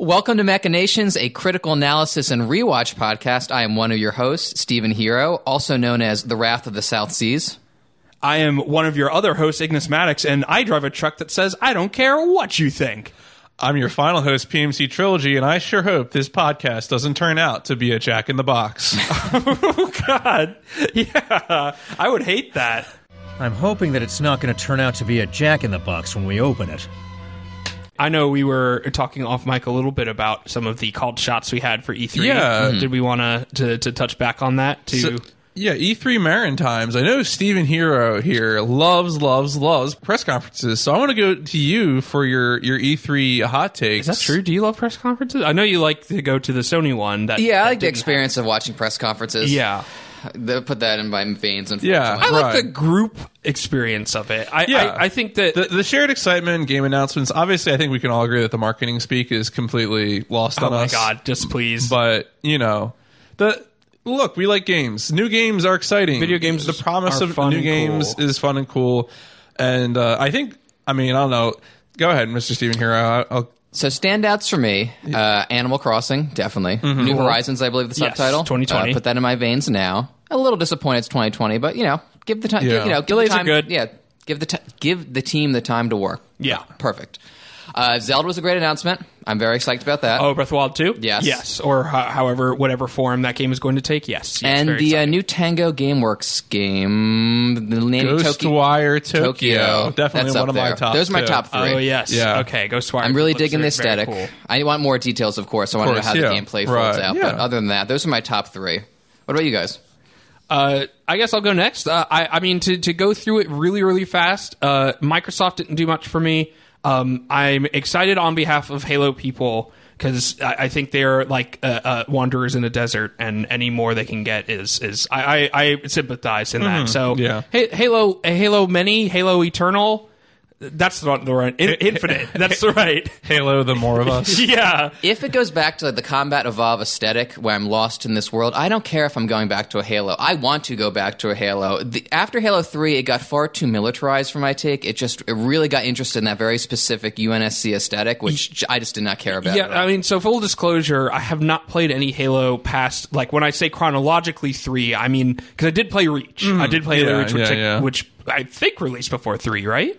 Welcome to Machinations, a critical analysis and rewatch podcast. I am one of your hosts, Stephen Hero, also known as The Wrath of the South Seas. I am one of your other hosts, Ignis Maddox, and I drive a truck that says, I don't care what you think. I'm your final host, PMC Trilogy, and I sure hope this podcast doesn't turn out to be a Jack in the Box. oh, God. Yeah, I would hate that. I'm hoping that it's not going to turn out to be a jack in the box when we open it. I know we were talking off mic a little bit about some of the called shots we had for E3. Yeah. Uh, mm-hmm. Did we want to to touch back on that? To So- yeah, E3 Maritimes. I know Stephen Hero here loves, loves, loves press conferences. So I want to go to you for your, your E3 hot takes. is that true? Do you love press conferences? I know you like to go to the Sony one. That Yeah, I like the didn't experience of watching press conferences. Yeah, They put that in my veins, unfortunately. Yeah. I like Right. the group experience of it. I Yeah. I, I think that The, the shared excitement, game announcements. Obviously, I think we can all agree that the marketing speak is completely lost oh on my us. god, just please. But you know, the look, we like games. New games are exciting. Video games The promise are of fun new games cool. is fun and cool. And uh, I think, I mean, I don't know. Go ahead, Mr. Stephen Hero. I'll, I'll, So standouts for me, uh, Animal Crossing, definitely. Mm-hmm. New Horizons, I believe the Yes, subtitle. 2020. Uh, put that in my veins now. A little disappointed it's 2020, but you know, give the time. Yeah. You know, give Delays the are time, good. Yeah, give the t- give the team the time to work. Yeah. perfect. Uh, Zelda was a great announcement. I'm very excited about that. Oh, Breath of the Wild 2? Yes. Yes. Or ho- however, whatever form that game is going to take. Yes. yes and very the uh, exciting. new Tango GameWorks game, the name Ghostwire Tokyo. Tokyo. Definitely That's one up of my there. top. Those are my two. top three. Oh, yes. Yeah. Okay, Ghostwire. Tokyo. I'm really looks digging the very- very aesthetic. cool. I want more details, of course. I want to know course, how the yeah. gameplay folds Right, out. yeah. But other than that, those are my top three. What about you guys? Uh, I guess I'll go next. Uh, I, I mean, to, to go through it really, really fast, uh, Microsoft didn't do much for me. Um, I'm excited on behalf of Halo people because I, I think they're like uh, uh, wanderers in a desert, and any more they can get is is I, I, I sympathize in that. So yeah. Ha- Halo, Halo Many, Halo Eternal. That's not the right in, infinite. That's the right. Halo, the more of us. Yeah. If it goes back to like, the combat evolve aesthetic, where I'm lost in this world, I don't care if I'm going back to a Halo. I want to go back to a Halo. The, after Halo Three, it got far too militarized for my take. It just it really got interested in that very specific UNSC aesthetic, which I just did not care about. Yeah, at all. I mean, so full disclosure, I have not played any Halo past like when I say chronologically three, I mean because I did play Reach. I mm. did play Halo Yeah, Reach, which, yeah, yeah. which I think released before three, right?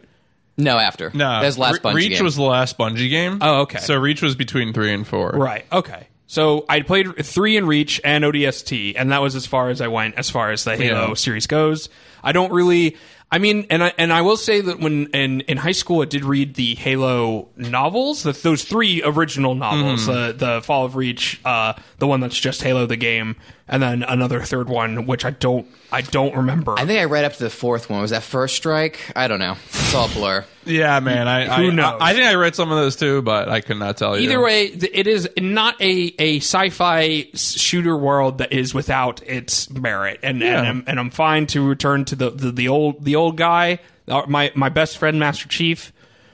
No, after No, that was the last Re- Reach game. was the last Bungie game. Oh, okay. So Reach was between three and four. Right. Okay. So I played three in Reach and ODST, and that was as far as I went as far as the Halo Yeah. series goes. I don't really. I mean, and I and I will say that when in, in high school I did read the Halo novels, the, those three original novels, Mm-hmm. the the Fall of Reach, uh, the one that's just Halo the game, and then another third one which I don't I don't remember. I think I read up to the fourth one. Was that First Strike? I don't know. It's all blur. Yeah, man. I, Who I, knows? I, I think I read some of those too, but I could not tell you. Either way, it is not a, a sci-fi shooter world that is without its merit, and Yeah. and, I'm, and I'm fine to return to the, the, the old the old guy, uh, my my best friend Master Chief.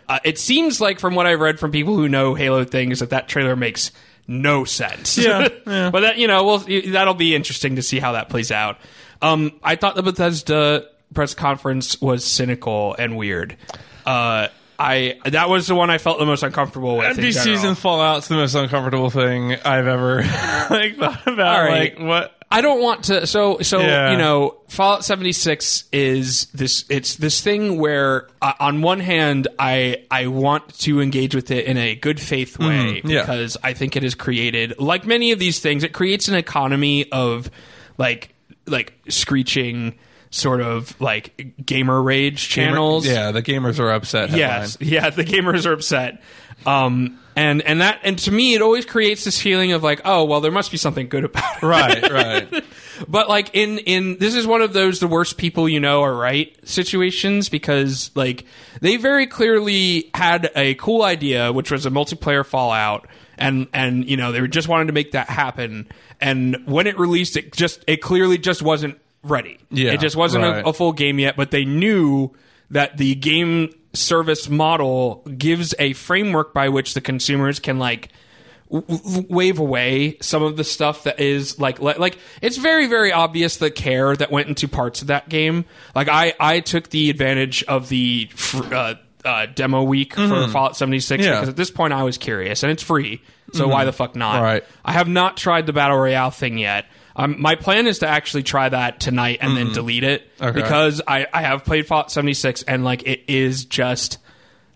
Uh, it seems like from what I've read from people who know Halo things that that trailer makes no sense. Yeah, yeah. but that you know, well, that'll be interesting to see how that plays out. Um, I thought the Bethesda press conference was cynical and weird. Uh, I that was the one I felt the most uncomfortable with. NPCs and Fallout's the most uncomfortable thing I've ever like thought about. Right. Like what? I don't want to. So, so Yeah. you know, Fallout seventy six is this. It's this thing where, uh, on one hand, I I want to engage with it in a good faith way yeah. because I think it has created, like many of these things, it creates an economy of like like screeching sort of like gamer rage channels. Yeah, the gamers are upset. Yes, yeah, the gamers are upset. Um, and and that and to me, it always creates this feeling of like, oh, well, there must be something good about it. Right, right. But like in in this is one of those the worst people you know are right situations because like they very clearly had a cool idea which was a multiplayer Fallout and and you know they were just wanted to make that happen and when it released it just it clearly just wasn't ready. Yeah, it just wasn't right. a, a full game yet, but they knew that the game service model gives a framework by which the consumers can like wave away some of the stuff that is like like, like it's very very obvious the care that went into parts of that game like i i took the advantage of the fr- uh, uh, demo week for Fallout 76 Yeah. because at this point I was curious and it's free, so why the fuck not? Right. I have not tried the battle royale thing yet. Um, my plan is to actually try that tonight and then delete it Okay. because I, I have played Fallout 76 and like it is just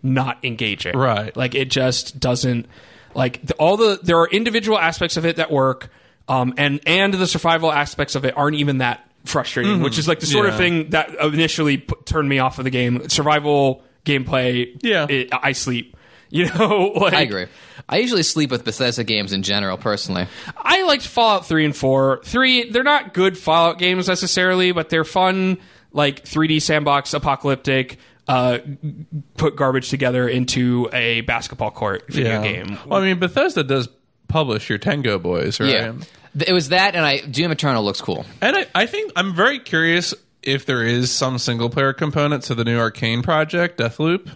not engaging. Right. Like it just doesn't like the, all the there are individual aspects of it that work, um, and and the survival aspects of it aren't even that frustrating, which is like the sort of Mm-hmm. Yeah. thing that initially p- turned me off of the game. Survival gameplay. Yeah. it, I sleep. You know, like I agree. I usually sleep with Bethesda games in general, personally. I liked Fallout 3 and 4. 3, they're not good Fallout games necessarily, but they're fun, like 3D sandbox, apocalyptic, uh, put garbage together into a basketball court video game. Well, I mean, Bethesda does publish your Tango Boys, right? Yeah, it was that, and I Doom Eternal looks cool. And I, I think I'm very curious if there is some single player component to the new Arcane project, Deathloop.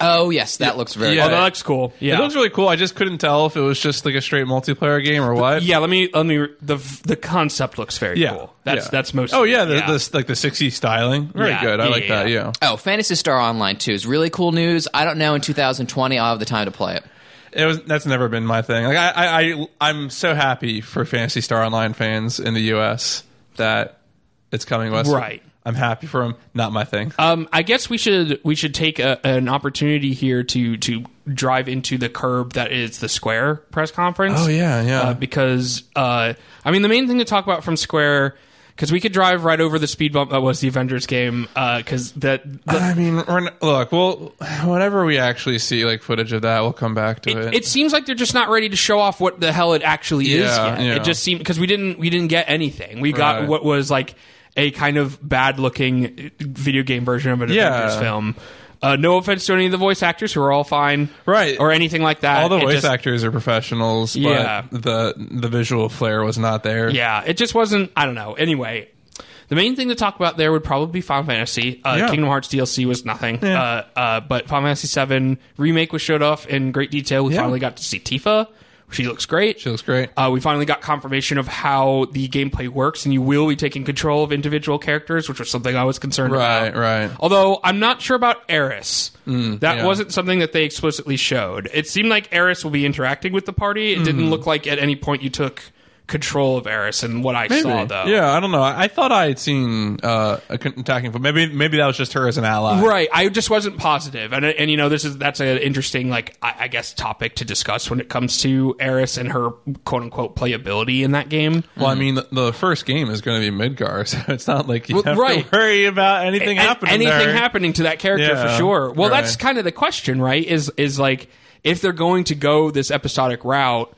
Oh yes, that looks very. Yeah. Oh, that looks cool. Yeah. It looks really cool. I just couldn't tell if it was just like a straight multiplayer game or what. yeah, let me let me the the concept looks very Yeah. cool. That's yeah. that's most Oh yeah, the, the like the sixty styling. Very Yeah, good. I yeah, like yeah, that. yeah. Yeah. Oh, Phantasy Star Online 2 is really cool news. I don't know in 2020 I'll have the time to play it. It was that's never been my thing. Like I, I, I I'm so happy for Phantasy Star Online fans in the US that it's coming west. Right. I'm happy for him. Not my thing. Um, I guess we should we should take a, an opportunity here to to drive into the curb that is the Square press conference. Oh, yeah, yeah. Uh, because uh, I mean, the main thing to talk about from Square. Because we could drive right over the speed bump that was the Avengers game. Because that, the- I mean, we're n- look, well, whenever we actually see like footage of that, we'll come back to it. it seems like they're just not ready to show off what the hell it actually is Yeah, yet. yeah. It just seemed because we didn't we didn't get anything. We got Right. what was like a kind of bad looking video game version of an Yeah. Avengers film. Uh, no offense to any of the voice actors who are all fine, Right. or anything like that. All the It voice just- actors are professionals, but Yeah. the the visual flair was not there. Yeah, it just wasn't. I don't know. Anyway, the main thing to talk about there would probably be Final Fantasy. Uh, Yeah. Kingdom Hearts DLC was nothing, Yeah. uh, uh, but Final Fantasy VII remake was showed off in great detail. We Yeah. finally got to see Tifa. She looks great. She looks great. Uh, we finally got confirmation of how the gameplay works, and you will be taking control of individual characters, which was something I was concerned Right, about. right. Right. Although I'm not sure about Aeris. that Mm, yeah. wasn't something that they explicitly showed. It seemed like Aeris will be interacting with the party. It Mm-hmm. didn't look like at any point you took control of Aeris, and what I Maybe. saw though. Yeah, I don't know. I, I thought I had seen uh, a con- attacking, but maybe maybe that was just her as an ally. Right, I just wasn't positive. positive, and and you know this is that's an interesting like I, I guess topic to discuss when it comes to Aeris and her quote unquote playability in that game. Well, I mean, the, the first game is going to be Midgar, so it's not like you Well, have right. to worry about anything A- happening. anything there. happening to that character Yeah, for sure. Well, right. that's kind of the question, right? Is is like if they're going to go this episodic route,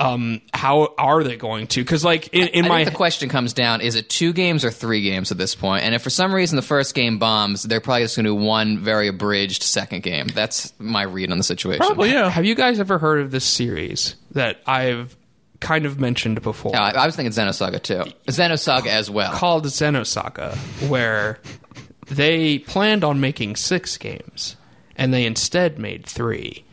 um, how are they going to? Because like in, in I my think the question comes down: Is it two games or three games at this point? And if for some reason the first game bombs, they're probably just going to do one very abridged second game. That's my read on the situation. Probably, yeah. have you guys ever heard of this series that I've kind of mentioned before? No, I, I was thinking Xenosaga too. Xenosaga as well. called Xenosaga, where they planned on making six games, and they instead made three.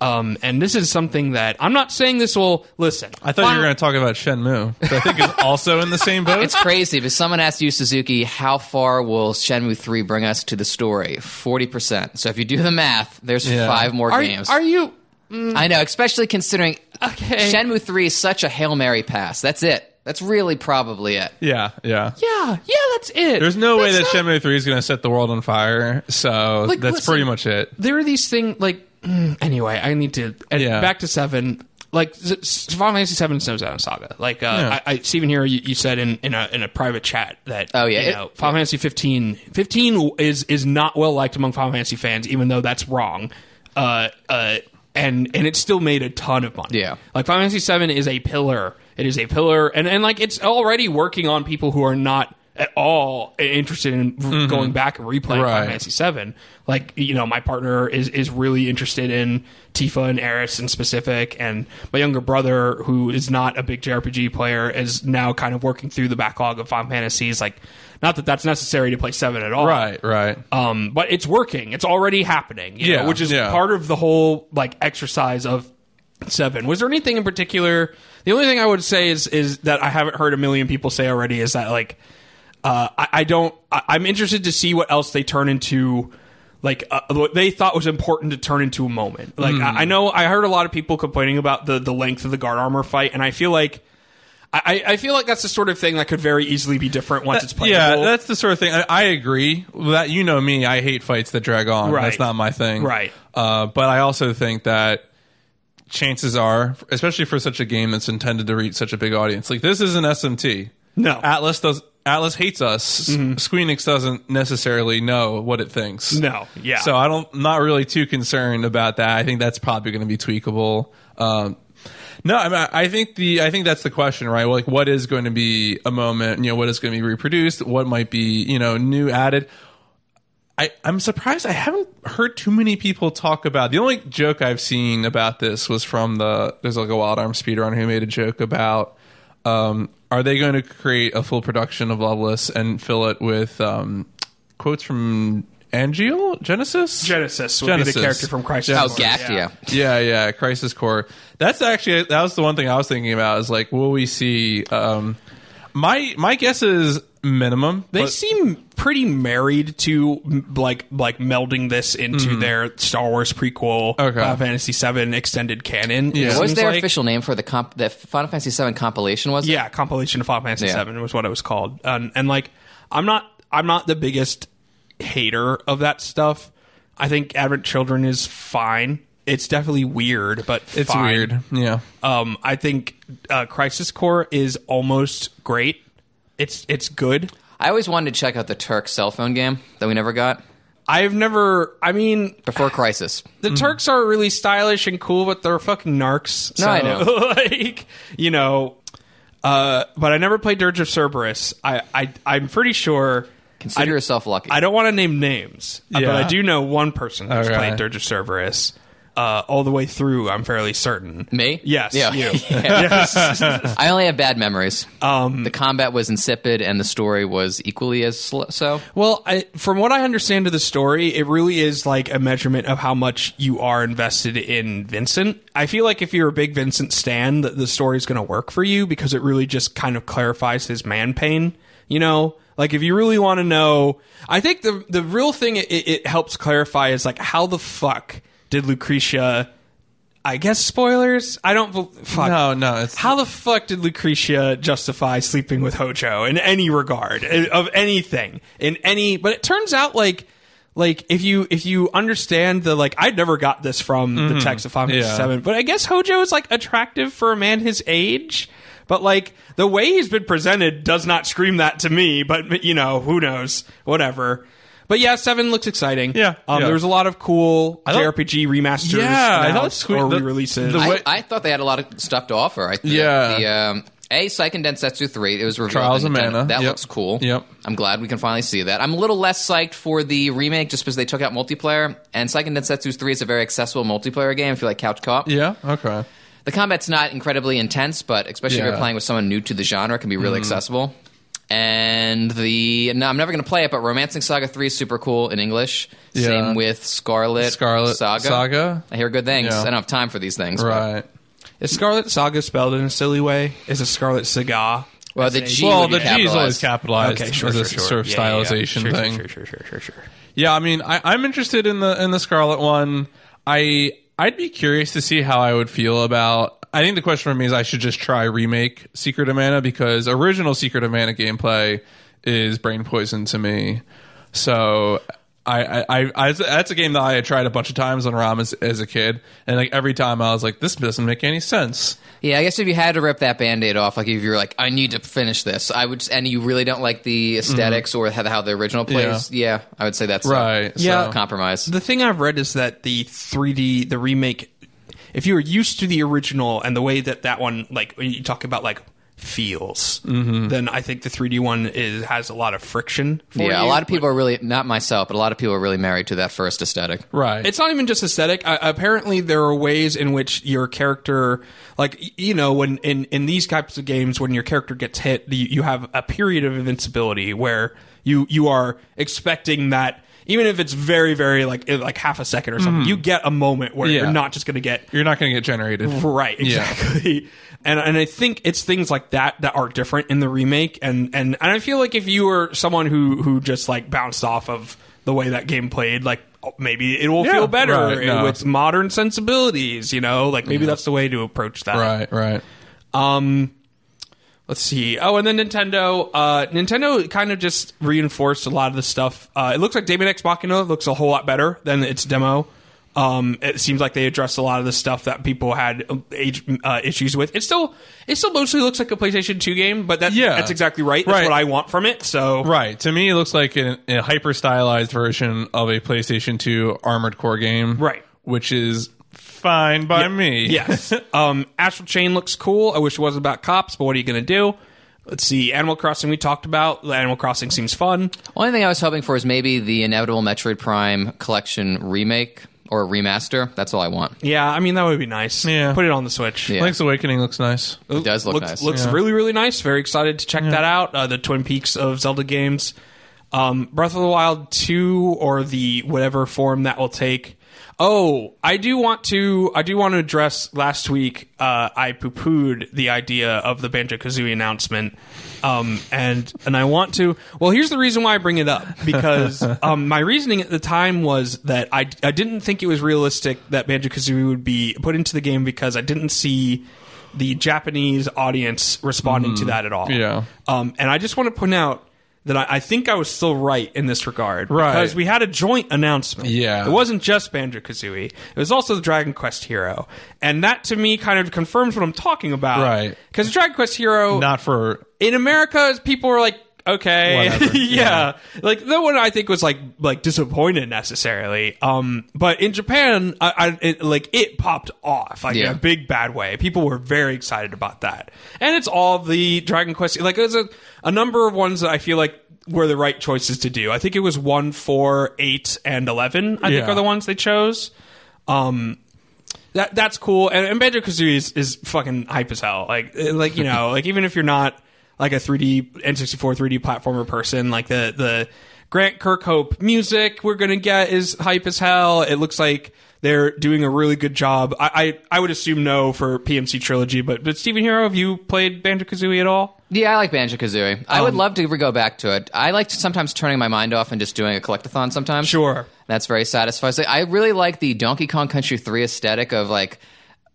Um, and this is something that I'm not saying this will listen. I thought you were going to talk about Shenmue, which I think is also in the same boat. It's crazy because someone asked you, Suzuki, how far will Shenmue 3 bring us to the story? 40%. So if you do the math, there's Yeah. five more Are, games. are you I know, especially considering okay? Shenmue 3 is such a Hail Mary pass. That's it. That's really probably it. yeah, yeah. yeah, yeah, that's it. There's no way that not- Shenmue 3 is going to set the world on fire, so Like, that's listen, pretty much it. There are these things like mm, anyway. I need to and Yeah. back to seven. Like Z- Z- Final Fantasy Seven Snow Zone Saga. Like uh, Yeah. I, I, Stephen here, you, you said in, in a in a private chat that Oh, yeah. you It- know, Final Fantasy 15, 15 is is not well liked among Final Fantasy fans, even though that's wrong. Uh, uh, and and it still made a ton of money. Yeah. like Final Fantasy Seven is a pillar. It is a pillar, and and like it's already working on people who are not at all interested in r- going back and replaying Final Mm-hmm. Fantasy Seven. Like you know, my partner is is really interested in Tifa and Aeris in specific, and my younger brother, who is not a big JRPG player, is now kind of working through the backlog of Final Fantasies. Like, not that that's necessary to play Seven at all, Right, right. um, but it's working. It's already happening. you know, Yeah, which is yeah. part of the whole like exercise of seven. Was there anything in particular? The only thing I would say is is that I haven't heard a million people say already is that like uh, I, I don't. I, I'm interested to see what else they turn into like uh, what they thought was important to turn into a moment. Like I, I know I heard a lot of people complaining about the the length of the guard armor fight, and I feel like. I, I feel like that's the sort of thing that could very easily be different once it's playable. Yeah, that's the sort of thing. I, I agree. That you know me, I hate fights that drag on. Right. That's not my thing. Right. Uh, but I also think that chances are, especially for such a game that's intended to reach such a big audience, like this is an SMT. No. Atlus does. Atlus hates us. Squeenix doesn't necessarily know what it thinks. No, yeah. So I don't. I'm not really too concerned about that. I think that's probably going to be tweakable. Um, no, I, mean, I think the I think that's the question, right? Like, what is going to be a moment? You know, what is going to be reproduced? What might be you know new added? I, I'm surprised I haven't heard too many people talk about the only joke I've seen about this was from the there's like a wild arm speedrunner who made a joke about um, are they going to create a full production of Loveless and fill it with um, quotes from Angeal Genesis Genesis would Genesis. be the character from Crisis. Oh, Core, Gactia. yeah. yeah, yeah, Crisis Core. That's actually that was the one thing I was thinking about. Is like, will we see? Um, my my guess is minimum. They but- seem pretty married to m- like like melding this into mm. their Star Wars prequel, Okay. Final Fantasy VII extended canon. it Yeah. What was seems their like. official name for the comp? The Final Fantasy VII compilation was? it? Yeah, compilation of Final Fantasy Yeah. VII was what it was called, and, and like I'm not I'm not the biggest hater of that stuff. I think Advent Children is fine. It's definitely weird, but it's fine. weird. Yeah. Um, I think uh, Crisis Core is almost great. It's it's good. I always wanted to check out the Turk cell phone game that we never got I've never. I mean, before Crisis. the Turks are really stylish and cool, but they're fucking narcs. No, I know. like you know. Uh, but I never played Dirge of Cerberus. I, I I'm pretty sure. Consider I, yourself lucky. I don't want to name names, uh, but I do know one person who's Okay. played Dirge of Cerberus uh, all the way through. I'm fairly certain. Me? Yes, Yeah. you. Yes. I only have bad memories. Um, the combat was insipid, and the story was equally as sl- so. Well, I, from what I understand of the story, it really is like a measurement of how much you are invested in Vincent. I feel like if you're a big Vincent stan, the, the story is going to work for you because it really just kind of clarifies his man pain. You know, like if you really want to know, I think the the real thing it, it helps clarify is like how the fuck did Lucrecia. I guess spoilers. I don't. Fuck. No, no. It's How the fuck did Lucrecia justify sleeping with Hojo in any regard eh, of anything in any? But it turns out like like if you if you understand the like I never got this from the text of Final Yeah. Seven, but I guess Hojo is like attractive for a man his age. But like the way he's been presented does not scream that to me. But you know who knows? Whatever. But yeah, seven looks exciting. Yeah, um, yeah. there was a lot of cool thought- JRPG remasters, Yeah, I thought announced sweet- or the- re-releases. the I, way- I thought they had a lot of stuff to offer. I, the, Yeah. The um, a Seiken Densetsu three. It was revealed. Trials in of Nintendo. Mana. That Yep. looks cool. Yep. I'm glad we can finally see that. I'm a little less psyched for the remake just because they took out multiplayer. And Seiken Densetsu three is a very accessible multiplayer game. If you like couch co-op, yeah. Okay. the combat's not incredibly intense, but especially if Yeah. Mm-hmm. you're playing with someone new to the genre, it can be really accessible. And the no, I'm never going to play it, but Romancing Saga 3 is super cool in English. Yeah. Same with Scarlet, Scarlet Saga. Saga? I hear good things. Yeah. I don't have time for these things. but- Right. Is Scarlet Saga spelled in a silly way? Is it Scarlet Saga? Well, the G Well, the G is always capitalized. capitalized. Okay, sure, as sure, a sure. sort of Yeah, yeah, yeah. Sure, thing. Sure, sure, sure, sure, sure. Yeah, I mean, I, I'm interested in the in the Scarlet one. I I'd be curious to see how I would feel about. I think the question for me is I should just try remake Secret of Mana because original Secret of Mana gameplay is brain poison to me. So. I, I, I, I, that's a game that I had tried a bunch of times on ROM as, as a kid, and like every time I was like, "This doesn't make any sense." Yeah, I guess if you had to rip that band-aid off, like if you're like, I need to finish this, I would, and you really don't like the esthetics mm-hmm. or how, how the original plays, yeah. I would say that's a- Right, Yeah. so- compromise. The thing I've read is that the 3D, the remake, if you were used to the original and the way that that one, like when you talk about like feels, Mm-hmm. then I think the 3D one is has a lot of friction. For yeah, you. a lot of people are really not myself, but a lot of people are really married to that first aesthetic. Right. It's not even just aesthetic. Uh, apparently, there are ways in which your character, like you know, when in in these types of games, when your character gets hit, you, you have a period of invincibility where you you are expecting that. Even if it's very, very like in, like half a second or something, you get a moment where Mm-hmm. Yeah. you're not just going to get You're not going to get generated. Right, exactly. And and I think it's things like that that are different in the remake and and and I feel like if you were someone who who just like bounced off of the way that game played like maybe it will Yeah, feel better right, no. with modern sensibilities. You know, like maybe that's the way to approach that. Right, right. Um, let's see. Oh, and then Nintendo. Uh, Nintendo kind of just reinforced a lot of the stuff. Uh, it looks like Daemon X Machina looks a whole lot better than its demo. Um, it seems like they addressed a lot of the stuff that people had uh, age, uh, issues with. It still, it still mostly looks like a PlayStation 2 game, but that, Yeah. that's exactly right. That's Right. what I want from it. So, Right. To me, it looks like an, a hyper stylized version of a PlayStation 2 Armored Core game. Right. Which is fine by me. yes. Um, Astral Chain looks cool. I wish it wasn't about cops, but what are you going to do? Let's see. Animal Crossing we talked about. Animal Crossing seems fun. Only thing I was hoping for is maybe the inevitable Metroid Prime collection remake or remaster. That's all I want. Yeah, I mean that would be nice. Yeah. Put it on the Switch. Yeah. Link's Awakening looks nice. It does look looks, nice. Looks Yeah. really really nice. Very excited to check that out. Uh, the Twin Peaks of Zelda games. Um, Breath of the Wild two or the whatever form that will take. Oh, I do want to. I do want to address. Last week, uh, I poo pooed the idea of the Banjo Kazooie announcement, um, and and I want to. Well, here's the reason why I bring it up because um, my reasoning at the time was that I I didn't think it was realistic that Banjo Kazooie would be put into the game because I didn't see the Japanese audience responding to that at all. Mm-hmm. Yeah. Um, and I just want to point out that I, I think I was still right in this regard. Right. Because we had a joint announcement. Yeah. It wasn't just Banjo Kazooie, it was also the Dragon Quest Hero. And that to me kind of confirms what I'm talking about. Right. Because Dragon Quest Hero, Not for. in America, people were like, okay. Whatever. yeah. Like, no one I think was like, like disappointed necessarily. Um, but in Japan, I, I it, like, it popped off, like, in a big bad way. People were very excited about that. And it's all the Dragon Quest, like, there's a, a number of ones that I feel like were the right choices to do. I think it was 1, 4, 8, and 11, I think are the ones they chose. Um, that that's cool. And, and Banjo Kazooie is, is fucking hype as hell. Like uh, like you know like even if you're not like a 3D N64 3D platformer person, like the the Grant Kirkhope music we're gonna get is hype as hell. It looks like they're doing a really good job. I I, I would assume no for PMC trilogy, but but Stephen Hero, have you played Banjo Kazooie at all? Yeah, I like Banjo Kazooie. I Um, would love to go back to it. I like sometimes turning my mind off and just doing a collectathon sometimes. Sure. That's very satisfying. I really like the Donkey Kong Country 3 aesthetic of like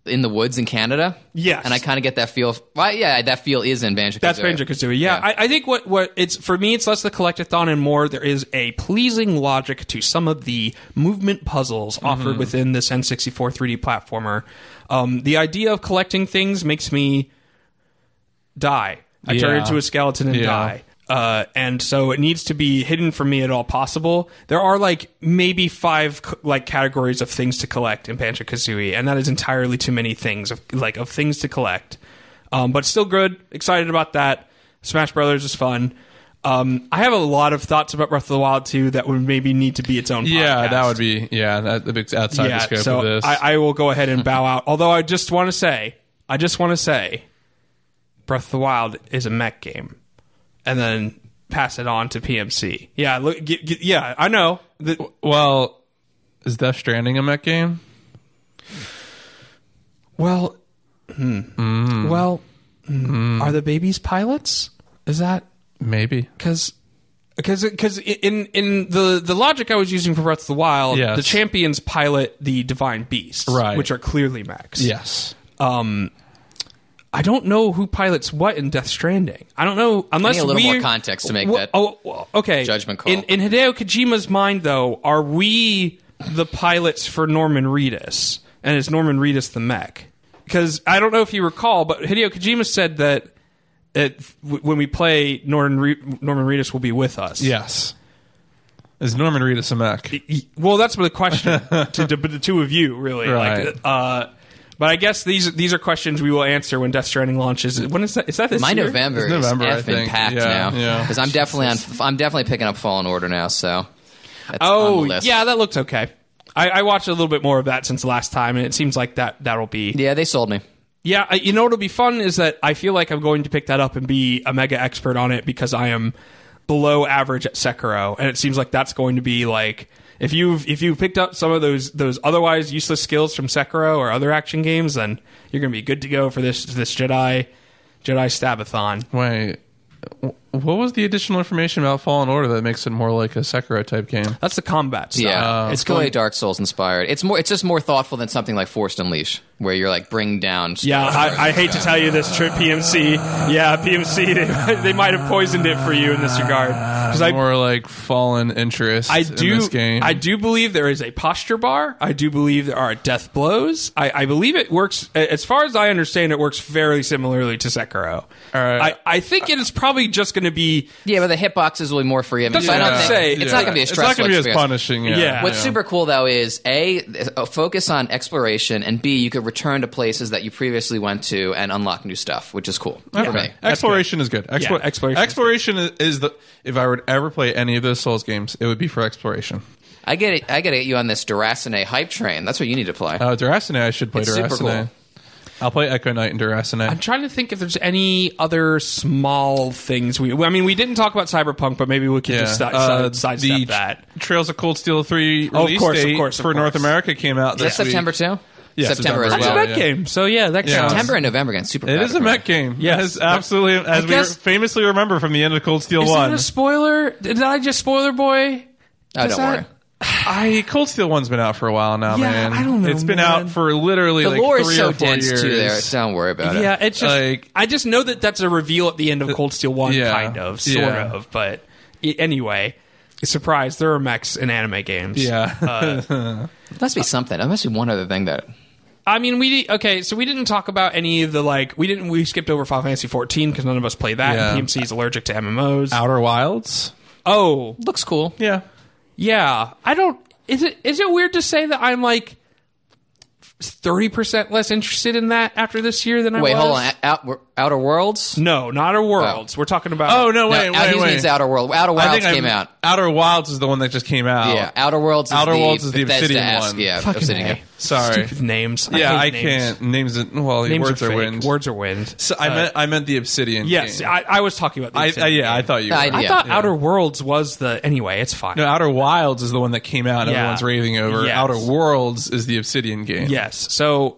in the woods in Canada. Yes. And I kind of get that feel. Well, yeah, that feel is in Banjo Kazooie. That's Banjo Kazooie. Yeah, I, I think what what it's for me, it's less the collectathon and more there is a pleasing logic to some of the movement puzzles offered within this N64 3D platformer. Um, the idea of collecting things makes me die. I turn into a skeleton and Yeah. die. Uh, and so it needs to be hidden from me at all possible. There are like maybe five like categories of things to collect in Banjo Kazooie, and that is entirely too many things of like of things to collect. Um, but still good. Excited about that. Smash Brothers is fun. Um, I have a lot of thoughts about Breath of the Wild 2 that would maybe need to be its own. Yeah, podcast. that would be. Yeah, that the big outside the scope so of this. I, I will go ahead and bow out. Although I just want to say, I just want to say, Breath of the Wild is a mech game, and then pass it on to PMC. Yeah, look, get, get, yeah, I know. The, well, is Death Stranding a mech game? well, hmm, well, hmm, are the babies pilots? Is that Maybe. because? Because, because in in the the logic I was using for Breath of the Wild, Yes. the champions pilot the divine beasts, Right. which are clearly mechs. Yes. um I don't know who pilots what in Death Stranding. I don't know unless need a little we more context to make Wha- that Oh, well, okay. judgment call. In, in Hideo Kojima's mind, though, are we the pilots for Norman Reedus, and is Norman Reedus the mech? Because I don't know if you recall, but Hideo Kojima said that it, w- when we play Norman Re- Norman Reedus will be with us. Yes. Is Norman Reedus a mech? Well, that's the question to, to the two of you, really. Right. Like, uh, but I guess these these are questions we will answer when Death Stranding launches. When is that? Is that this My year? November, It's November, I is effing think. packed Yeah, now. yeah. Because I'm definitely on. I'm definitely picking up Fallen Order now. So. That's Oh, on the list. yeah, that looks okay. I, I watched a little bit more of that since last time, and it seems like that that'll be. Yeah, they sold me. Yeah, I- you know what'll be fun is that I feel like I'm going to pick that up and be a mega expert on it because I am below average at Sekiro, and it seems like that's going to be like if you've if you've picked up some of those those otherwise useless skills from Sekiro or other action games, then you're to be good to go for this this Jedi Jedi Stabathon. Wait. What was the additional information about Fallen Order that makes it more like a Sekiro type game? That's the combat stuff. Yeah, oh, it's it's clearly going. Dark Souls inspired. It's more. It's just more thoughtful than something like Force Unleashed, where you're like bring down. Yeah, I, I hate to tell you this, Trip PMC. Yeah, PMC. They, they might have poisoned it for you in this regard because I More like Fallen interest. I in do. this game. I do believe there is a posture bar. I do believe there are death blows. I, I believe it works. As far as I understand, it works fairly similarly to Sekiro. All right. I, I think it is probably just going to be. yeah, but the hitboxes will be more forgiving. That's so I don't I'm think saying. it's Yeah. not going to be a It's not going to be as punishing. Yeah. Yeah. What's super cool though is a a focus on exploration, and b you could return to places that you previously went to and unlock new stuff, which is cool for me. Exploration is good. Explo- Yeah, exploration is exploration is, is the. If I would ever play any of those Souls games, it would be for exploration. I get it. I got to get you on this Duracine hype train. That's what you need to play. Uh, Duracine, I should play It's super cool. I'll play Echo Knight and Duracine. I'm trying to think if there's any other small things we. I mean, we didn't talk about Cyberpunk, but maybe we could just side, Uh, side, the sidestep that. Trails of Cold Steel 3 Oh, of release course, of date course, of for North. America came out is that this week. September too? Yeah, September, September. as That's well. a Met yeah. game, so yeah, that Yeah. counts. September and November again. Super. It bad is a for. Met game. Yes. As absolutely, as we guess- famously remember from the end of Cold Steel Is 1. that a spoiler? Did I just spoiler boy? Oh, Does don't that- worry. I Cold Steel 1's been out for a while now, Yeah, man. I don't know, It's been man. out for literally The like lore three is so or four dense years. too. There, don't worry about it. Yeah, it's just Like- I just know that that's a reveal at the end of Cold Steel One, Yeah. kind of, sort Yeah. of. But anyway, surprise, there are mechs in anime games. Yeah. Uh, must be something. There must be one other thing that. I mean, we okay, so we didn't talk about any of the like we didn't we skipped over Final Fantasy 14 because none of us play that. Yeah. and PMC is allergic to MMOs. Outer Wilds. Oh, Looks cool. Yeah. Yeah. I don't. Is it is it weird to say that I'm like thirty percent less interested in that after this year than I was? Wait, was? hold on. Out, Outer Worlds. No, not Outer oh. Worlds. We're talking about. Oh no! No, Wait, out- wait, he wait. means Outer World. Outer I Wilds think came I'm- out. Outer Wilds is the one that just came out. Yeah, Outer Worlds. Is Outer the Worlds is the Obsidian Bethesda-esque, one. Yeah, Fucking Obsidian. A. game. Sorry. Stupid names. Yeah, I, I, names. can't. Names. It, well, Names words are, are, fake. wind. Words are wind. So I meant. I meant the Obsidian. Yes, game. I, I was talking about. The I, I, Obsidian yeah, I game. thought you. Were. I- I thought yeah. Outer Worlds was the. Anyway, it's fine. No, Outer Wilds is the one that came out. and Yeah. Everyone's raving over. Yes. Outer Worlds is the Obsidian game. Yes. So,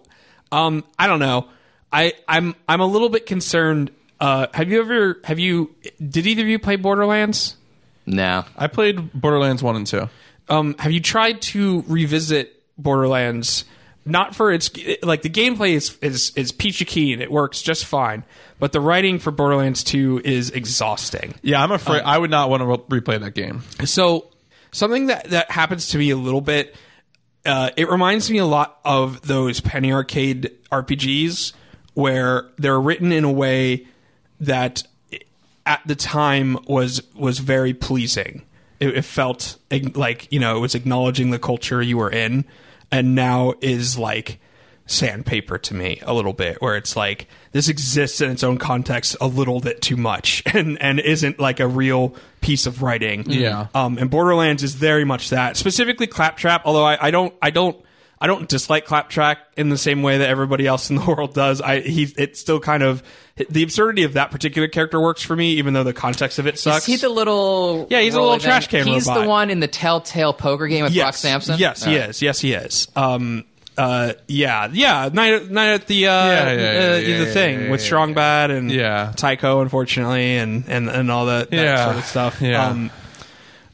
um, I don't know. I I'm I'm a little bit concerned. Uh, have you ever have you did either of you play Borderlands? No. I played Borderlands one and two. Um, have you tried to revisit Borderlands? Not for its like the gameplay is is is peachy keen. It works just fine, but the writing for Borderlands Two is exhausting. Yeah, I'm afraid Um, I would not want to re- replay that game. So something that that happens to me a little bit. Uh, it reminds me a lot of those penny arcade RPGs where they're written in a way that at the time was was very pleasing. It, it felt like you know it was acknowledging the culture you were in, and now is like sandpaper to me a little bit where it's like this exists in its own context a little bit too much and and isn't like a real piece of writing Yeah. um and borderlands is very much that specifically claptrap although i, I don't i don't I don't dislike Claptrap in the same way that everybody else in the world does. I he it's still kind of the absurdity of that particular character works for me, even though the context of it sucks. Is he the little? Yeah, he's a little trash thing? can He's robot. the one in the Telltale poker game with yes, Brock Sampson. Yes, he is. Yes, he is. Um, uh, yeah, yeah. Night, night at the uh, yeah, yeah, uh, yeah, the yeah, thing yeah, with yeah, Strong Bad and Yeah. Tycho, unfortunately, and and and all that, that Yeah, sort of stuff. yeah. Um,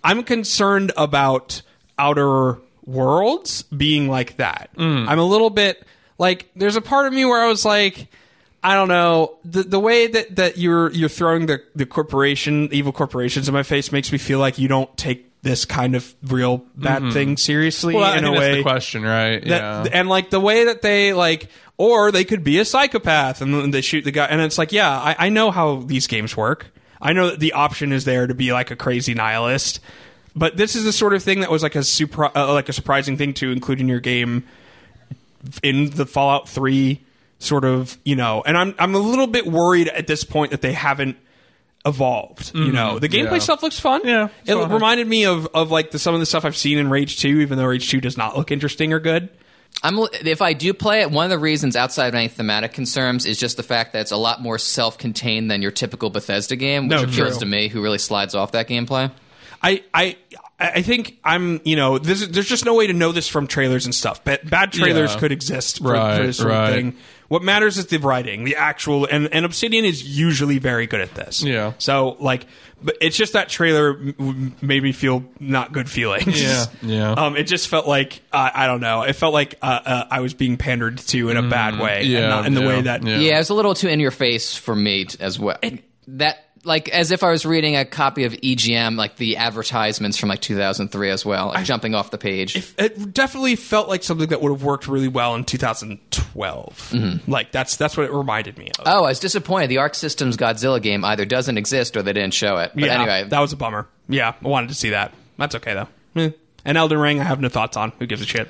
I'm concerned about Outer Worlds being like that. Mm. I'm a little bit like there's a part of me where I was like. I don't know the the way that, that you're you're throwing the the corporation evil corporations in my face makes me feel like you don't take this kind of real bad thing seriously Mm-hmm. Well, in a that's way the question, right? that, yeah. and like the way that they like or they could be a psychopath and then they shoot the guy and it's like yeah I, I know how these games work i know that the option is there to be like a crazy nihilist but this is the sort of thing that was like a super uh, like a surprising thing to include in your game in the fallout 3 sort of you know and i'm i'm a little bit worried at this point that they haven't evolved you know the gameplay Mm-hmm. yeah. stuff looks fun Yeah, it's it fun. reminded me of of like the, some of the stuff i've seen in rage 2 even though rage 2 does not look interesting or good I'm if I do play it, one of the reasons outside of any thematic concerns is just the fact that it's a lot more self-contained than your typical Bethesda game, which No, appeals true. to me, who really slides off that gameplay. I I I think I'm you know this there's just no way to know this from trailers and stuff. But bad trailers Yeah. could exist for, Right, for this sort right. of thing What matters is the writing, the actual, and, and Obsidian is usually very good at this. Yeah. So like, but it's just that trailer m- m- made me feel not good feelings. Yeah, yeah. Um, it just felt like uh, I don't know. It felt like uh, uh, I was being pandered to in a bad way, and Mm, yeah, not in the yeah, way that yeah. Yeah, it was a little too in your face for me t- as well. that like as if I was reading a copy of EGM, like the advertisements from like 2003 as well, like jumping off the page. it definitely felt like something that would have worked really well in 2012. Mm-hmm. Like that's that's what it reminded me of. oh, I was disappointed. The Arc Systems Godzilla game either doesn't exist or they didn't show it. But yeah, anyway, that was a bummer. Yeah, I wanted to see that. That's okay though. Eh. And Elden Ring, I have no thoughts on. Who gives a shit?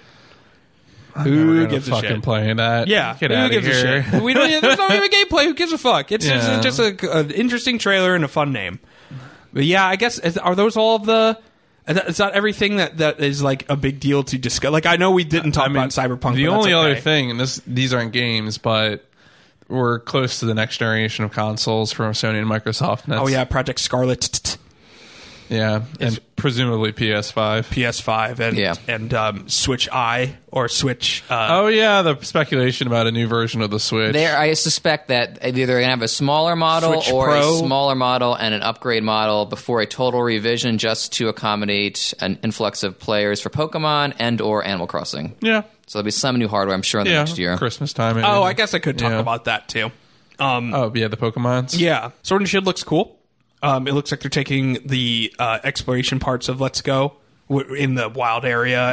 Never Who gives a fucking shit? playing that. Yeah, get who out gives here. a shit? We don't. There's not even gameplay. Who gives a fuck? It's Yeah. just, just a, an interesting trailer and a fun name. But yeah, I guess is- are those all of the? It's not everything that, that is like a big deal to discuss? Like I know we didn't talk about Cyberpunk. The but that's only other okay. thing, and this these aren't games, but we're close to the next generation of consoles from Sony and Microsoft. and Oh that's- yeah, Project Scarlett, yeah, and presumably PS5. PS5, and Yeah. and um, Switch I or Switch. Uh, Oh yeah, the speculation about a new version of the Switch. there I suspect that either they're gonna have a smaller model Switch or Pro. a smaller model and an upgrade model before a total revision, just to accommodate an influx of players for Pokemon and or Animal Crossing. yeah, So there'll be some new hardware, I'm sure, in the yeah, next year. Christmas time. maybe. oh, I guess I could talk Yeah. about that too. Um, Oh yeah, the Pokemon's. Yeah, Sword and Shield looks cool. Um, it looks like they're taking the uh, exploration parts of Let's Go w- in the wild area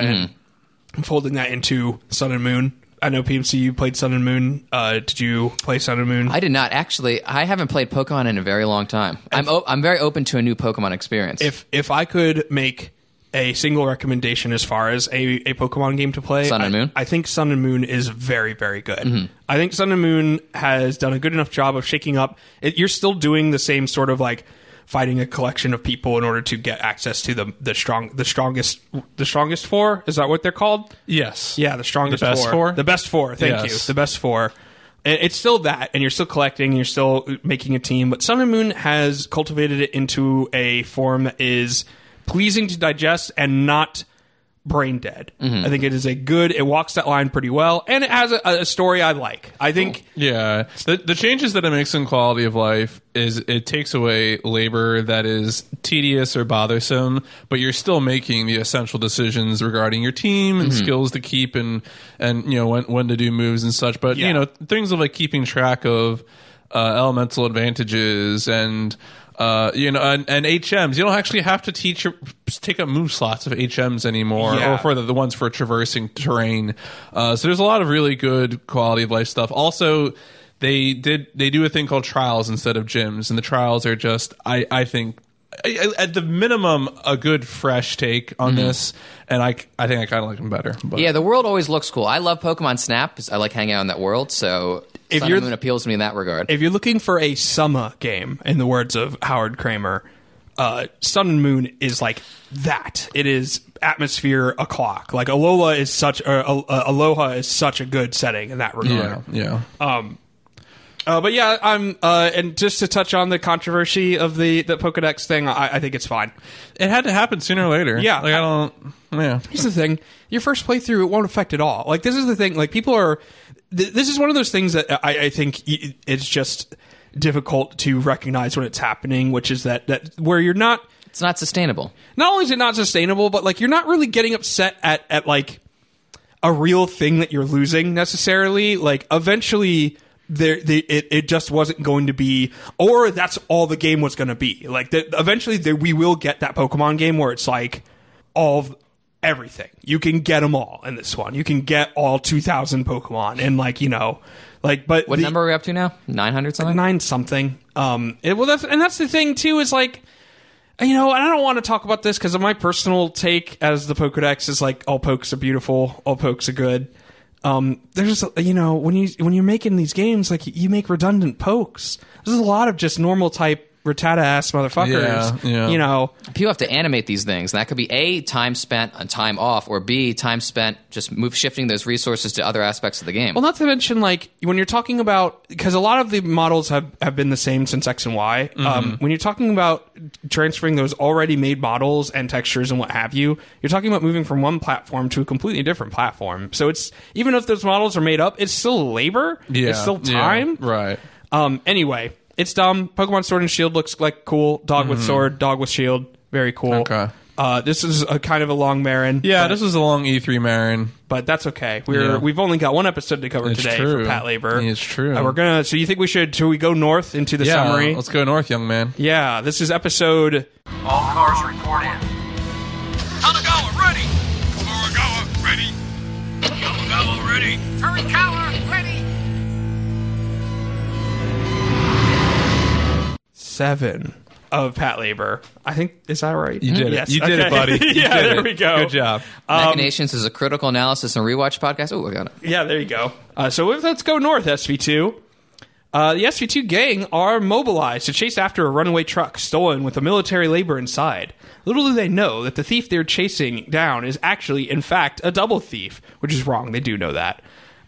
and folding that into Sun and Moon. I know PMC you played Sun and Moon. Uh, did you play Sun and Moon? I did not actually. I haven't played Pokemon in a very long time. I'm o- I'm very open to a new Pokemon experience. if if I could make a single recommendation as far as a, a Pokemon game to play, Sun and I- Moon? I, think Sun and Moon is very very good. Mm-hmm. I think Sun and Moon has done a good enough job of shaking up. It, you're still doing the same sort of like fighting a collection of people in order to get access to the the strong the strongest the strongest four. Is that what they're called? Yes. Yeah, the strongest The best four. four? The best four. Thank you. The best four. It's still that, and you're still collecting, and you're still making a team. But Sun and Moon has cultivated it into a form that is pleasing to digest and not brain dead. I think it is a good. It walks that line pretty well, and it has a, a story I like. I think. Yeah, the the changes that it makes in quality of life is it takes away labor that is tedious or bothersome, but you're still making the essential decisions regarding your team and skills to keep and and you know when when to do moves and such. But Yeah. you know things of like keeping track of uh, elemental advantages and. Uh, you know, and, and HMs. You don't actually have to teach your take up move slots of HMs anymore, Yeah. or for the, the ones for traversing terrain. Uh, so there's a lot of really good quality of life stuff. Also, they did they do a thing called trials instead of gyms, and the trials are just I I think at the minimum a good fresh take on this, and I I think I kind of like them better. But yeah, the world always looks cool. I love Pokemon snap I like hanging out in that world. So If Sun you're- and Moon appeals to me in that regard. If you're looking for a summer game, in the words of Howard Kremer, uh, Sun and Moon is like that. It is atmosphere o'clock. Like Alola is such, uh, Aloha is such a good setting in that regard. yeah, yeah. Uh, but yeah, I'm, uh, and just to touch on the controversy of the the Pokedex thing, I, I think it's fine. it had to happen sooner or later. Yeah. like I don't. Yeah, Here's the thing: your first playthrough, it won't affect at all. Like this is the thing. Like people are. Th- this is one of those things that I, I think it's just difficult to recognize when it's happening, which is that that where you're not. it's not sustainable. Not only is it not sustainable, but like you're not really getting upset at at like a real thing that you're losing necessarily. Like eventually. There, they, it, it just wasn't going to be, or that's all the game was going to be. Like, the, eventually, there, we will get that Pokemon game where it's like all of everything. You can get them all in this one. You can get all 2,000 Pokemon, and like you know, like but What the- number are we up to now? Nine hundred something. nine something. Um, it, well, that's and that's the thing too is like, you know, and I don't want to talk about this because of my personal take as the Pokedex is like all pokes are beautiful, all pokes are good. Um, there's just you know when you when you're making these games like you make redundant pokes. There's a lot of just normal type Rattata ass motherfuckers. Yeah, yeah. You know, People have to animate these things, and that could be a time spent on time off, or b time spent just move shifting those resources to other aspects of the game. Well, not to mention, like when you're talking about because a lot of the models have have been the same since X and Y. Mm-hmm. Um, when you're talking about transferring those already made models and textures and what have you, you're talking about moving from one platform to a completely different platform. So it's even if those models are made up, it's still labor. Yeah, it's still yeah, time. right? Um. Anyway, it's dumb. Pokemon Sword and Shield looks like cool. Dog with sword, dog with shield, very cool. Mm-hmm. Okay. Uh, this is a kind of a long Marin. Yeah, but, this was a long E3 Marin. but that's okay. We're Yeah. we've only got one episode to cover It's today true. for Pat Labor. It's true. Uh, we're gonna. So you think we should? Should we go north into the Yeah, summary? let's go north, young man. Yeah, this is episode. All cars report in. Kanagawa ready. Kuragawa ready. Yamagawa ready. Furikawa seven of Patlabor. I think is that right? You did Yes, it. You did okay. it, buddy. You yeah, did there it. we go. Good job. Machinations is a critical analysis and rewatch podcast. Oh, I got it. Yeah, there you go. Uh, so if- let's go north, SV2. Uh, the SV2 gang are mobilized to chase after a runaway truck stolen with a military labor inside. Little do they know that the thief they're chasing down is actually, in fact, a double thief, which is wrong. They do know that.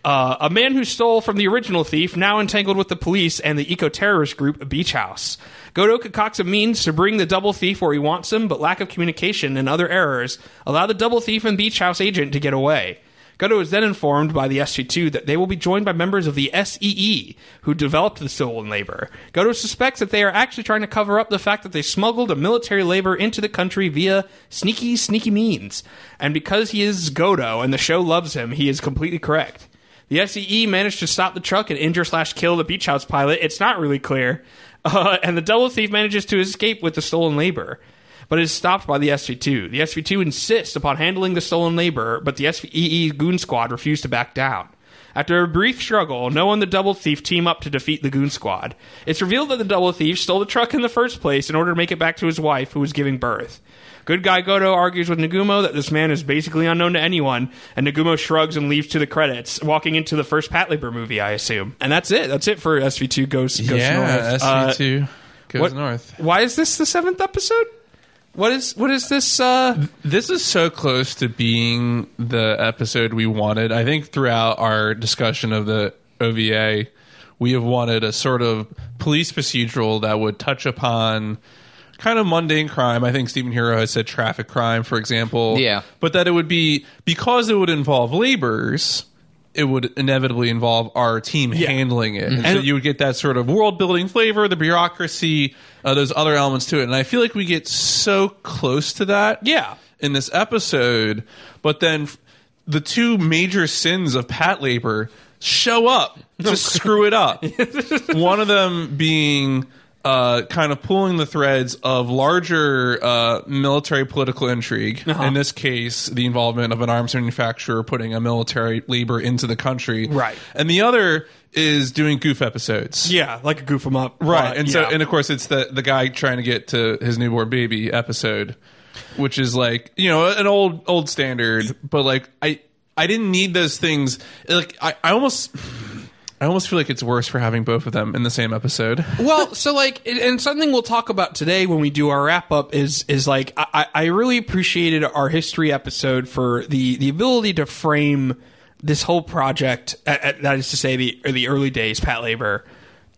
Uh, a man who stole from the original thief, now entangled with the police and the eco terrorist group Beach House. Godo concocts a means to bring the double thief where he wants him, but lack of communication and other errors allow the double thief and Beach House agent to get away. Godo is then informed by the SV2 that they will be joined by members of the SEE, who developed the stolen labor. Godo suspects that they are actually trying to cover up the fact that they smuggled a military labor into the country via sneaky, sneaky means. And because he is Godo and the show loves him, he is completely correct. The SEE managed to stop the truck and injure slash kill the beach house pilot. It's not really clear. Uh, and the double thief manages to escape with the stolen labor, but is stopped by the SV2. The SV2 insists upon handling the stolen labor, but the SEE goon squad refuse to back down. After a brief struggle, Noah and the double thief team up to defeat the goon squad. It's revealed that the double thief stole the truck in the first place in order to make it back to his wife, who was giving birth. Good guy Godo argues with Nagumo that this man is basically unknown to anyone, and Nagumo shrugs and leaves to the credits, walking into the first Patlabor movie, I assume. And that's it. That's it for SV2 Goes, goes yeah, North. Uh, SV2 goes what- north. why is this the seventh episode? What is what is this? Uh, This is so close to being the episode we wanted. I think throughout our discussion of the OVA, we have wanted a sort of police procedural that would touch upon kind of mundane crime. I think Stephen Hero has said traffic crime, for example. Yeah. But that it would be because it would involve laborers. It would inevitably involve our team handling it, and, so you would get that sort of world building flavor, the bureaucracy, uh, those other elements to it. And I feel like we get so close to that yeah, in this episode, but then f- the two major sins of Patlabor show up to screw it up. One of them being uh, kind of pulling the threads of larger uh, military political intrigue. Uh-huh. In this case, the involvement of an arms manufacturer putting a military labor into the country. Right. And the other is doing goof episodes. yeah, like a goof 'em up, Right, and so yeah. and of course it's the the guy trying to get to his newborn baby episode, which is like you know an old old standard, but like I I didn't need those things. Like I, I almost I almost feel like it's worse for having both of them in the same episode. well, so like, and- something we'll talk about today when we do our wrap up is is like I, I really appreciated our history episode for the the ability to frame this whole project. At, at, that is to say, the the early days, Patlabor.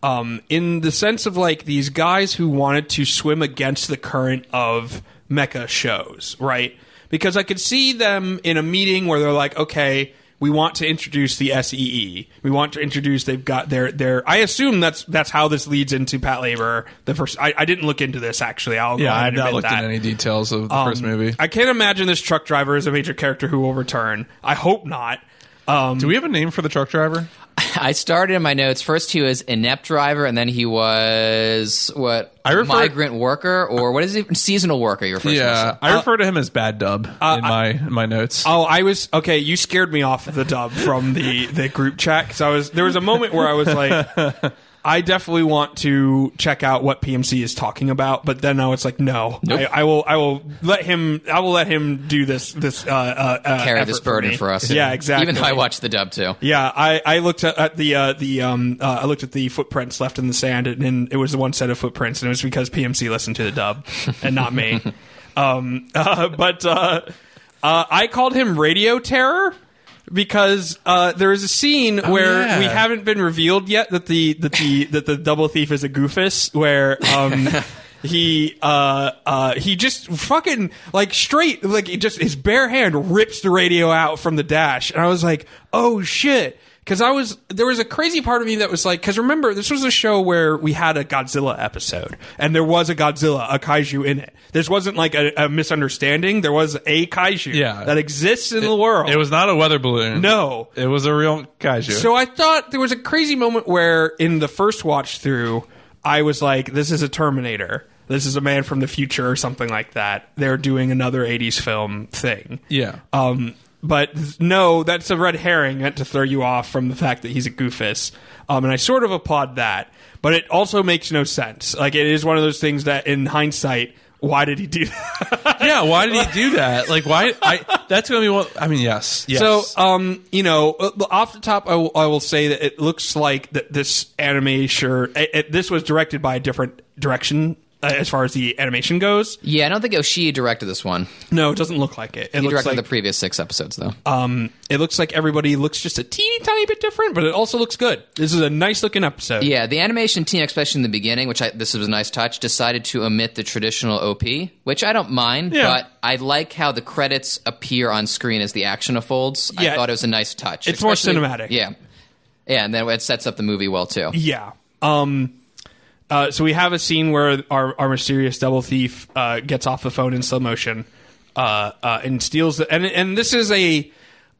Um, in the sense of like these guys who wanted to swim against the current of mecha shows, right? Because I could see them in a meeting where they're like, okay, we want to introduce the SEE. We want to introduce. They've got their their. I assume that's that's how this leads into Patlabor. The first. I, I didn't look into this actually. I'll yeah, I've not looked at any details of the first Um, movie. I can't imagine this truck driver is a major character who will return. I hope not. Um, Do we have a name for the truck driver? I started in my notes. First, he was inept driver, and then he was what? I refer- migrant worker, or what is he? Seasonal worker. Your first. Yeah, one. I uh, refer to him as Bad Dub uh, in my in my notes. Oh, I was okay. You scared me off the dub from the the group chat because I was there was a moment where I was like, I definitely want to check out what PMC is talking about, but then now it's like, no, I, I will, I will let him, I will let him do this, this, uh, uh, uh Carry this burden me. for us. Yeah, exactly. Even though I watched the dub too. Yeah, I, I looked at, at the uh, the um uh, I looked at the footprints left in the sand, and, and it was the one set of footprints, and it was because PMC listened to the dub and not me. um, uh, but uh, uh, I called him Radio Terror because uh, there is a scene where yeah. we haven't been revealed yet that the that the that the double thief is a goofus, where um. He uh uh he just fucking like straight like he just his bare hand rips the radio out from the dash and I was like oh shit because I was there was a crazy part of me that was like because remember this was a show where we had a Godzilla episode and there was a Godzilla a kaiju in it this wasn't like a, a misunderstanding there was a kaiju Yeah. that exists in the world It was not a weather balloon. no It was a real kaiju. so I thought there was a crazy moment where in the first watch through, I was like, this is a Terminator. This is a man from the future or something like that. They're doing another 80s film thing. yeah. Um, but no, that's a red herring meant to throw you off from the fact that he's a goofus. Um, and I sort of applaud that. But it also makes no sense. Like, it is one of those things that in hindsight, why did he do that? yeah, why did he do that? Like, why? I that's gonna be one. I mean, yes, yes. So, um, you know, uh, off the top, I will, I will say that it looks like that this animation, it, it- this was directed by a different direction uh, as far as the animation goes. Yeah, I don't think Oshii directed this one. No, it doesn't look like it. It He looks directed like the previous six episodes, though. um, it looks like everybody looks just a teeny tiny bit different, but it also looks good. This is a nice looking episode. yeah, the animation team, especially in the beginning, which I, this was a nice touch, decided to omit the traditional OP, which I don't mind, Yeah. but I like how the credits appear on screen as the action unfolds. Yeah. I thought it was a nice touch. It's more cinematic. Yeah. Yeah, and then it sets up the movie well, too. Yeah. Um, uh, so we have a scene where our, our mysterious double thief uh, gets off the phone in slow motion uh, uh, and steals the, and and this is a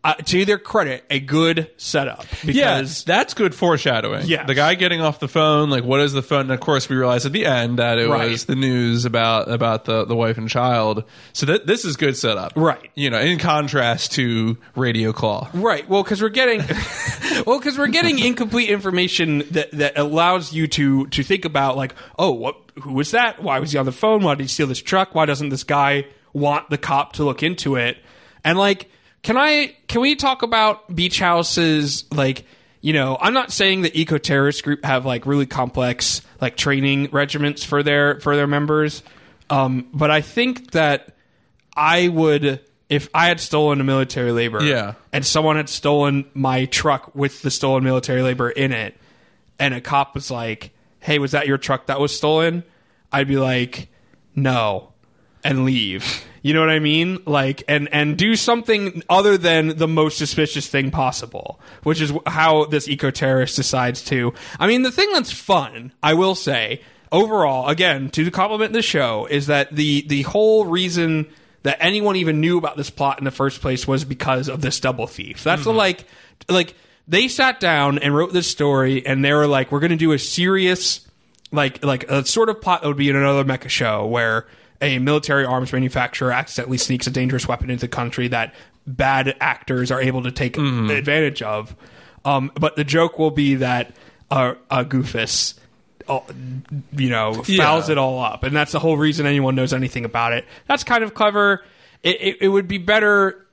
uh, to their credit a good setup yeah, because that's good foreshadowing. Yeah, the guy getting off the phone. Like, what is the phone? And of course, we realize at the end that it Right. was the news about about the the wife and child. So that this is good setup, Right. You know, in contrast to Radio Claw. Right. Well, because we're getting, well, because we're getting incomplete information that that allows you to to think about like, oh, what, who was that? Why was he on the phone? Why did he steal this truck? Why doesn't this guy want the cop to look into it? And like, can I? Can we talk about beach houses? Like, you know, I'm not saying the eco terrorist group have like really complex like training regiments for their for their members, um, but I think that I would if I had stolen a military labor Yeah. and someone had stolen my truck with the stolen military labor in it and a cop was like, "Hey, was that your truck that was stolen?" I'd be like, "No." And leave. You know what I mean? Like and and do something other than the most suspicious thing possible, which is how this eco-terrorist decides to. I mean, the thing that's fun, I will say, overall, again, to compliment the show is that the the whole reason that anyone even knew about this plot in the first place was because of this double thief. That's the like like they sat down and wrote this story and they were like we're going to do a serious like like a sort of plot that would be in another mecha show where a military arms manufacturer accidentally sneaks a dangerous weapon into the country that bad actors are able to take advantage of. Um, but the joke will be that uh, a Goofus, uh, you know, fouls Yeah. it all up, and that's the whole reason anyone knows anything about it. That's kind of clever. It, it, it would be better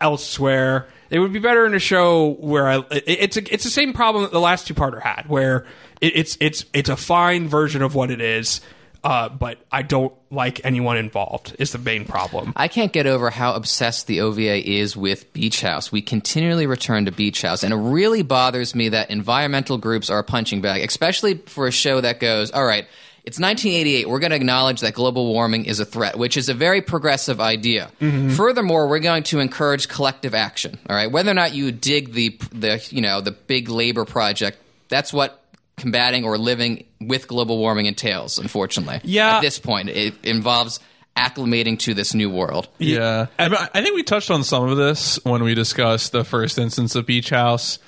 elsewhere. It would be better in a show where I, it, it's a, it's the same problem that the last two parter had, where it, it's it's it's a fine version of what it is, uh, but I don't like anyone involved. Is the main problem. I can't get over how obsessed the OVA is with Beach House. We continually return to Beach House, and it really bothers me that environmental groups are a punching bag, especially for a show that goes, all right, it's 1988. We're going to acknowledge that global warming is a threat, which is a very progressive idea. Furthermore, we're going to encourage collective action. All right, whether or not you dig the the you know the big labor project, that's what combating or living with global warming entails. Unfortunately, Yeah. At this point, it involves acclimating to this new world. Yeah, I, I think we touched on some of this when we discussed the first instance of Beach House,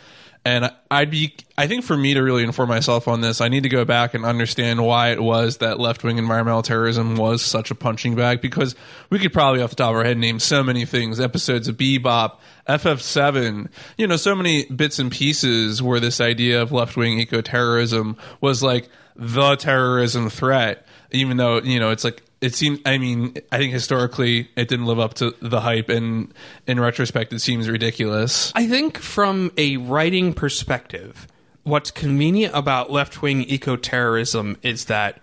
And I'd be, I think for me to really inform myself on this, I need to go back and understand why it was that left wing environmental terrorism was such a punching bag. Because we could probably off the top of our head name so many things, episodes of Bebop, FF7, you know, so many bits and pieces where this idea of left wing eco terrorism was like the terrorism threat, even though, you know, it's like, it seemed, I mean, I think historically it didn't live up to the hype, and in retrospect, it seems ridiculous. I think from a writing perspective, what's convenient about left wing eco terrorism is that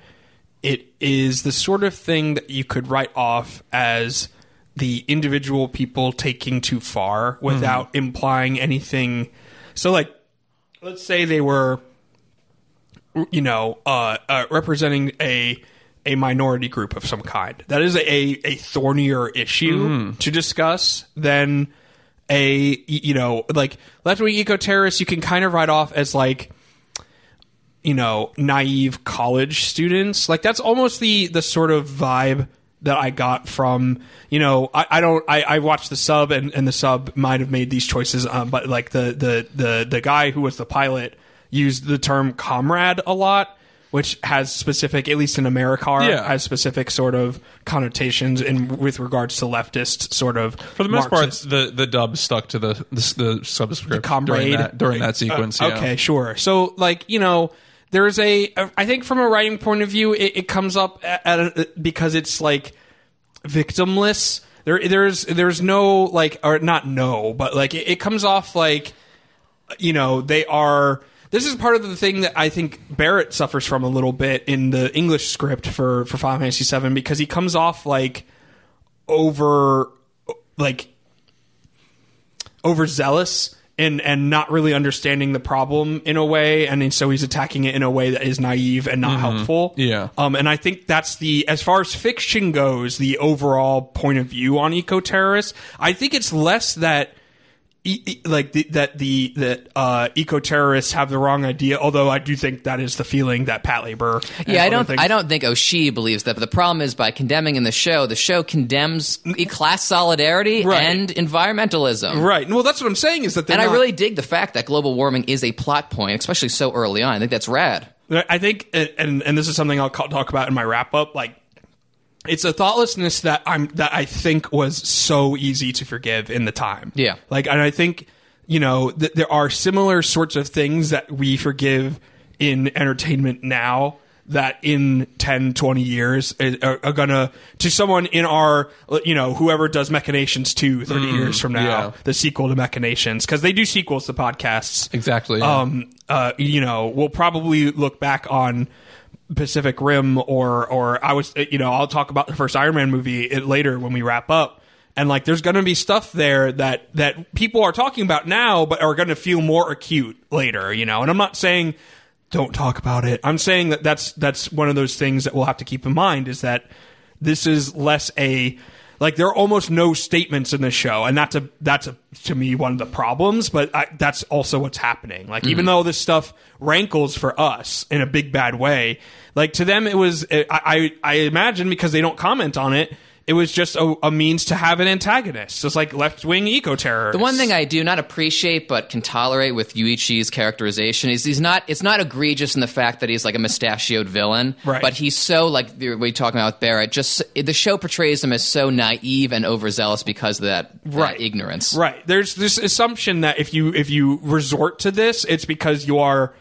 it is the sort of thing that you could write off as the individual people taking too far without implying anything. So, like, let's say they were, you know, uh, uh, representing a a minority group of some kind. That is a a thornier issue to discuss than a you know like left wing eco terrorists. You can kind of write off as like you know naive college students. Like that's almost the the sort of vibe that I got from you know I, I don't I, I watched the sub and, and the sub might have made these choices um, but like the the the the guy who was the pilot used the term comrade a lot which has specific at least in Americar Yeah. has specific sort of connotations in with regards to leftist sort of For the most Marxist- part, the the dub stuck to the the, the subscript comrade during that, during that sequence. Uh, yeah. Okay, sure. So, like, you know, there's a. I think from a writing point of view, it, it comes up at, at a, because it's like victimless. There, there's, there's no like, or not no, but like, it, it comes off like, you know, they are. This is part of the thing that I think Barret suffers from a little bit in the English script for for Final Fantasy VII because he comes off like over, like overzealous and and not really understanding the problem in a way and so he's attacking it in a way that is naive and not helpful Yeah. um and i think that's the as far as fiction goes the overall point of view on eco terrorists i think it's less that e- e- like the, that the that uh, eco terrorists have the wrong idea. Although I do think that is the feeling that Patlabor. Yeah, I don't. things- I don't think Oshii believes that. But the problem is, by condemning in the show, the show condemns class solidarity Right. and environmentalism. Right. Well, that's what I'm saying is that. And I really dig the fact that global warming is a plot point, especially so early on. I think that's rad. I think, and and this is something I'll talk about in my wrap up. Like, it's a thoughtlessness that I'm that I think was so easy to forgive in the time. Yeah. Like, and I think you know th- there are similar sorts of things that we forgive in entertainment now that in 10 20 years are, are- are gonna to someone in our you know whoever does machinations 2 30 years from now yeah. the sequel to machinations because they do sequels to podcasts Exactly. yeah. um, uh, you know, we'll probably look back on Pacific Rim or or I was you know I'll talk about the first Iron Man movie later when we wrap up. And like, there's going to be stuff there that that people are talking about now, but are going to feel more acute later. You know, and I'm not saying don't talk about it. I'm saying that that's that's one of those things that we'll have to keep in mind is that this is less a like there are almost no statements in this show, and that's a that's a to me one of the problems. But I, that's also what's happening. Like even mm-hmm. though this stuff rankles for us in a big bad way, like to them it was I I, I imagine because they don't comment on it. It was just a, a means to have an antagonist, just like left wing eco terror. The one thing I do not appreciate but can tolerate with Yuichi's characterization is he's not it's not egregious in the fact that he's like a mustachioed villain, Right. but he's so like the- we talking about with Barret. Just the show portrays him as so naive and overzealous because of that, that Right. ignorance. Right. There's this assumption that if you if you resort to this, it's because you are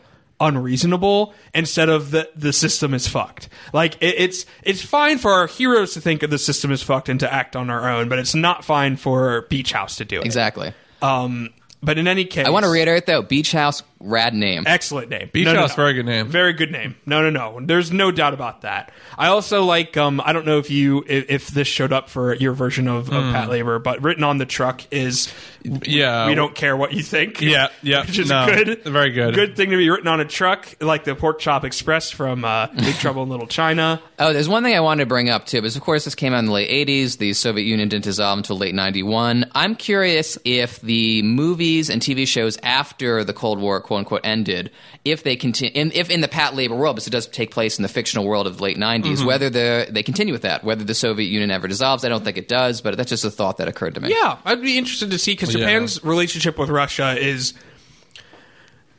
unreasonable instead of the the system is fucked. Like it, it's it's fine for our heroes to think the system is fucked and to act on our own, but it's not fine for Beach House to do it. Exactly. Um, but in any case, I want to reiterate though, Beach House, rad name. Excellent name. Beach House, very good name. Very good name. No, no, no. There's no doubt about that. I also like. Um, I don't know if you if, if this showed up for your version of, of Patlabor, but written on the truck is yeah. we don't care what you think. Yeah, yeah, which is no, good. very good. Good thing to be written on a truck, like the Pork Chop Express from uh, Big Trouble in Little China. Oh, there's one thing I wanted to bring up too, because of course this came out in the late '80s. The Soviet Union didn't dissolve until late '91. I'm curious if the movies and TV shows after the Cold War, quote unquote, ended, if they continue, if in the Patlabor world, because it does take place in the fictional world of the late '90s, Mm-hmm. whether the, they continue with that, whether the Soviet Union ever dissolves. I don't think it does, but that's just a thought that occurred to me. Yeah, I'd be interested to see because Yeah. Japan's relationship with Russia is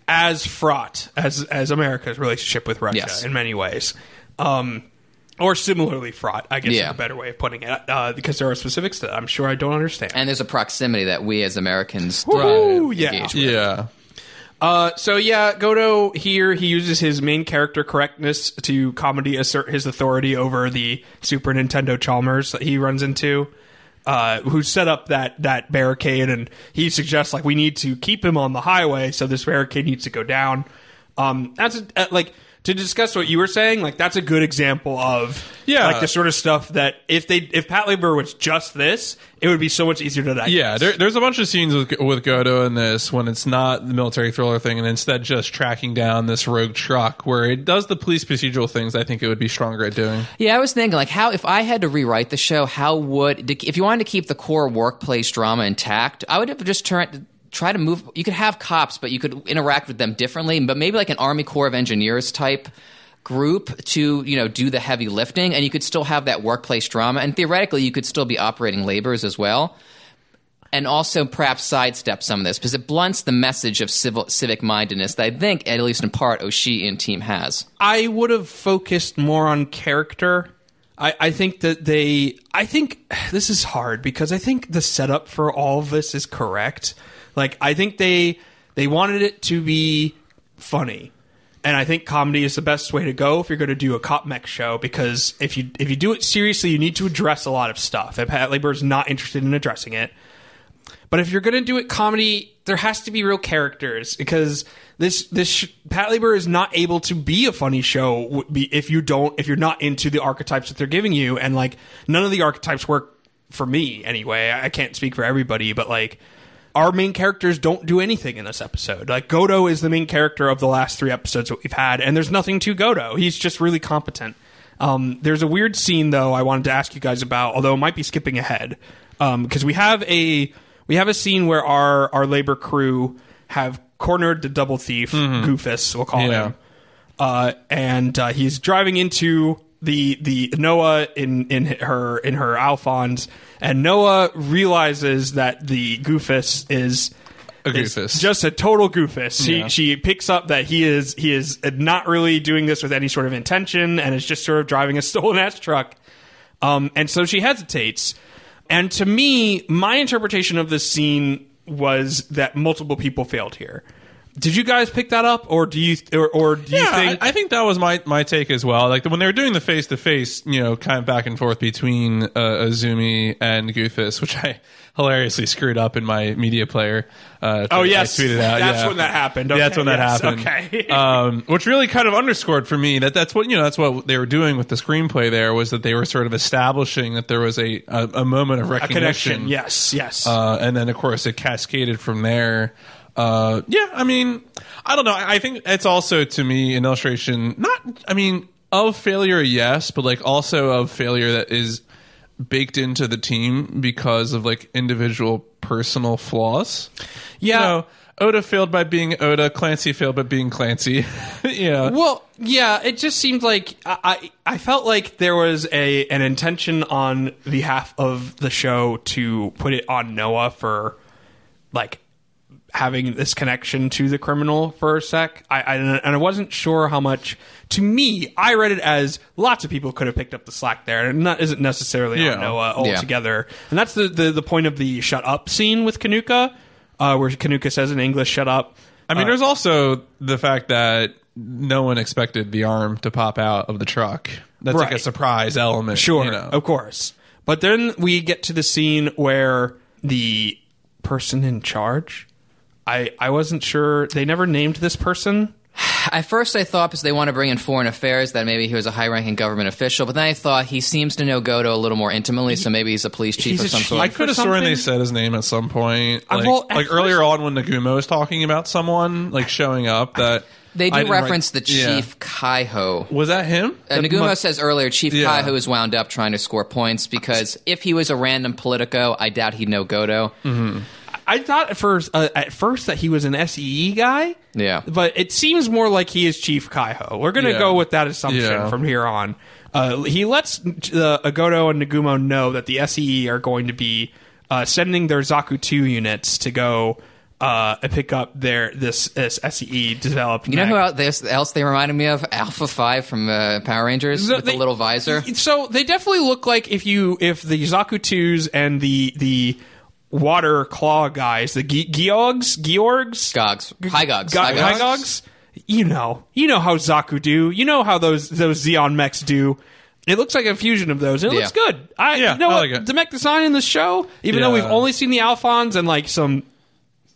as fraught as as America's relationship with Russia Yes. in many ways. Um, or similarly fraught, I guess Yeah. is a better way of putting it, uh, because there are specifics that I'm sure I don't understand. And there's a proximity that we as Americans Woo, yeah. with. Yeah. Uh, so yeah, Godo here he uses his main character correctness to comedy assert his authority over the Super Nintendo Chalmers that he runs into, uh, who set up that that barricade, and he suggests like we need to keep him on the highway, so this barricade needs to go down. Um, that's a, uh, like to discuss what you were saying. Like that's a good example of Yeah. like the sort of stuff that if they if Patlabor was just this, it would be so much easier to digest. Yeah, there, there's a bunch of scenes with with Godo in this when it's not the military thriller thing, and instead just tracking down this rogue truck where it does the police procedural things. I think it would be stronger at doing. Yeah, I was thinking like how if I had to rewrite the show, how would if you wanted to keep the core workplace drama intact, I would have just turned try to move. You could have cops, but you could interact with them differently. But maybe like an Army Corps of Engineers type group to you know do the heavy lifting, and you could still have that workplace drama, and theoretically you could still be operating labors as well. And also, perhaps sidestep some of this because it blunts the message of civil civic mindedness that I think, at least in part, Oshii and team has. I would have focused more on character. I, I think that they. I think this is hard because I think the setup for all of this is correct. Like I think they they wanted it to be funny, and I think comedy is the best way to go if you're going to do a cop mech show because if you if you do it seriously, you need to address a lot of stuff. And Patlabor is not interested in addressing it. But if you're going to do it comedy, there has to be real characters because this this sh- Patlabor is not able to be a funny show if you don't if you're not into the archetypes that they're giving you and like none of the archetypes work for me anyway. I I can't speak for everybody, but like our main characters don't do anything in this episode. Like Godo is the main character of the last three episodes that we've had, and there's nothing to Godo. He's just really competent. Um, there's a weird scene though I wanted to ask you guys about, although it might be skipping ahead because we have a we have a scene where our our labor crew have cornered the double thief Goofus, we'll call Yeah. him, uh, and uh, he's driving into the the Noah in in her in her Alphonse, and Noah realizes that the Goofus is A goofus. just a total goofus. She Yeah. she picks up that he is he is not really doing this with any sort of intention, and is just sort of driving a stolen ass truck. Um, and so she hesitates. And to me, my interpretation of this scene was that multiple people failed here. Did you guys pick that up, or do you, or, or do you yeah, think? I, I think that was my my take as well. Like when they were doing the face to face, you know, kind of back and forth between uh, Izumi and Goofus, which I hilariously screwed up in my media player. Uh, oh I yes, tweeted out. that's yeah. when that happened. Yeah, that's Okay, when that yes, happened. Okay. um, which really kind of underscored for me that that's what you know that's what they were doing with the screenplay. There was that they were sort of establishing that there was a a, a moment of a recognition. connection. Yes. Yes. Uh, and then of course it cascaded from there. Uh, yeah, I mean, I don't know. I think it's also to me an illustration, not, I mean, of failure, yes, but like also of failure that is baked into the team because of like individual personal flaws. yeah. You know, Oda failed by being Oda, Clancy failed by being Clancy. yeah. Well, yeah, it just seemed like I, I I felt like there was a an intention on the behalf of the show to put it on Noah for like having this connection to the criminal for a sec. I, I and I wasn't sure how much. To me, I read it as lots of people could have picked up the slack there, and not isn't necessarily Yeah. on Noah Yeah. altogether. And that's the, the the point of the shut up scene with Kanuka, uh, where Kanuka says in English, "Shut up." I mean, there's also the fact that no one expected the arm to pop out of the truck. That's like a surprise element. Sure, you know. of course. But then we get to the scene where the person in charge. I I wasn't sure. They never named this person. At first, I thought because they want to bring in foreign affairs that maybe he was a high-ranking government official. But then I thought he seems to know Godo a little more intimately, so maybe he's a police chief He's of some sort. I could have sworn they said his name at some point. Uh, Like, well, like first- earlier on when Nagumo was talking about someone like showing up that They do didn't write- reference the Yeah. chief Kaiho. Was that him? Uh, Nagumo must- says earlier, Chief Yeah. Kaiho is wound up trying to score points because if he was a random Politico, I doubt he'd know Godo. I thought at first uh, at first that he was an SEE guy. Yeah. but it seems more like he is Chief Kaiho. We're gonna Yeah. go with that assumption Yeah. from here on. Uh, he lets uh, Agodo and Nagumo know that the SEE are going to be uh, sending their Zaku two units to go. uh, pick up their this, this SE developed. You know mech. who out this else they reminded me of? Alpha Five from uh, Power Rangers The- with they- the little visor. So they definitely look like if you if the Zaku twos and the the water claw guys, the Ge- Georgs, Georgs, Gogs, Hygogs, Go- Hygogs. Hygogs? You know, you know how Zaku do. You know how those those Zeon mechs do. It looks like a fusion of those. It Yeah. looks good. I Yeah, you know I what like it. the mech design in the show, even though we've only seen the Alphonse and like some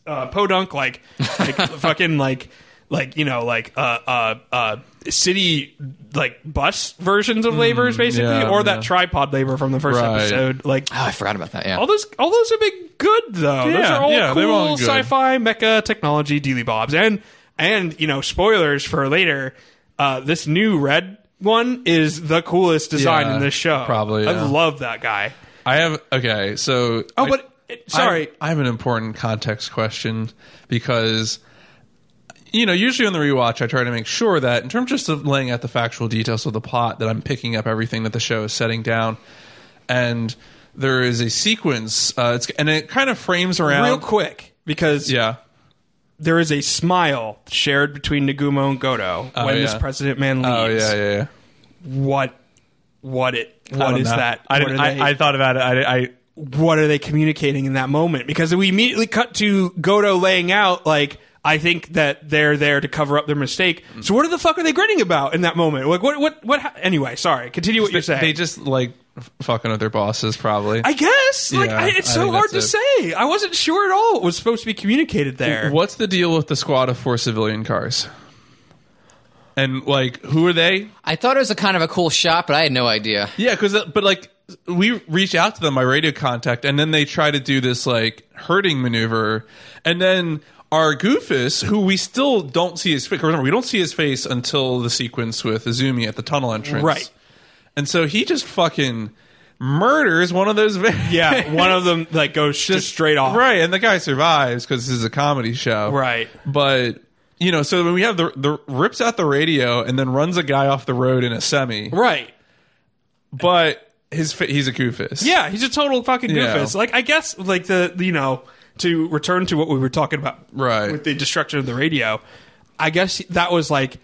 uh, podunk like like fucking like like you know like uh uh uh city like bus versions of labors basically Mm, yeah, or that yeah. tripod labor from the first Right. episode like Oh, I forgot about that. Yeah. all those all those have been good though those Yeah, are all yeah, they've all cool good. sci-fi mecha technology dealy bobs and and you know spoilers for later uh this new red one is the coolest design Yeah, in this show probably, i yeah. love that guy I have okay, so oh I- but it- sorry I, I have an important context question because you know, usually on the rewatch, I try to make sure that in terms just of laying out the factual details of the plot, that I'm picking up everything that the show is setting down, and there is a sequence, uh, it's, and it kind of frames around. real quick because yeah, there is a smile shared between Nagumo and Godo Oh, when yeah. this president man leaves. oh yeah, yeah, yeah. What what it I what is know. that? I, didn't, are they- I, I thought about it. I, I what are they communicating in that moment? Because we immediately cut to Godo laying out like I think that they're there to cover up their mistake. So what the fuck are they grinning about in that moment? Like what what what? ha- Anyway, sorry. Continue what you're saying. they just like fucking with their bosses, probably. I guess like Yeah, I, it's I so think hard to that's say. I wasn't sure at all what was supposed to be communicated there. What's the deal with the squad of four civilian cars? And like, who are they? I thought it was a kind of a cool shot, but I had no idea. Yeah, because uh, but like we reach out to them by radio contact, and then they try to do this like herding maneuver, and then our Goofus, who we still don't see his face. Remember, we don't see his face until the sequence with Izumi at the tunnel entrance, Right. And so he just fucking murders one of those. yeah, one of them like goes just straight off. right? And the guy survives because this is a comedy show, Right. But you know, so when we have the the rips out the radio and then runs a guy off the road in a semi, Right. but his he's a Goofus, Yeah, he's a total fucking Yeah. goofus. Like I guess like the you know to return to what we were talking about Right. with the destruction of the radio. I guess that was like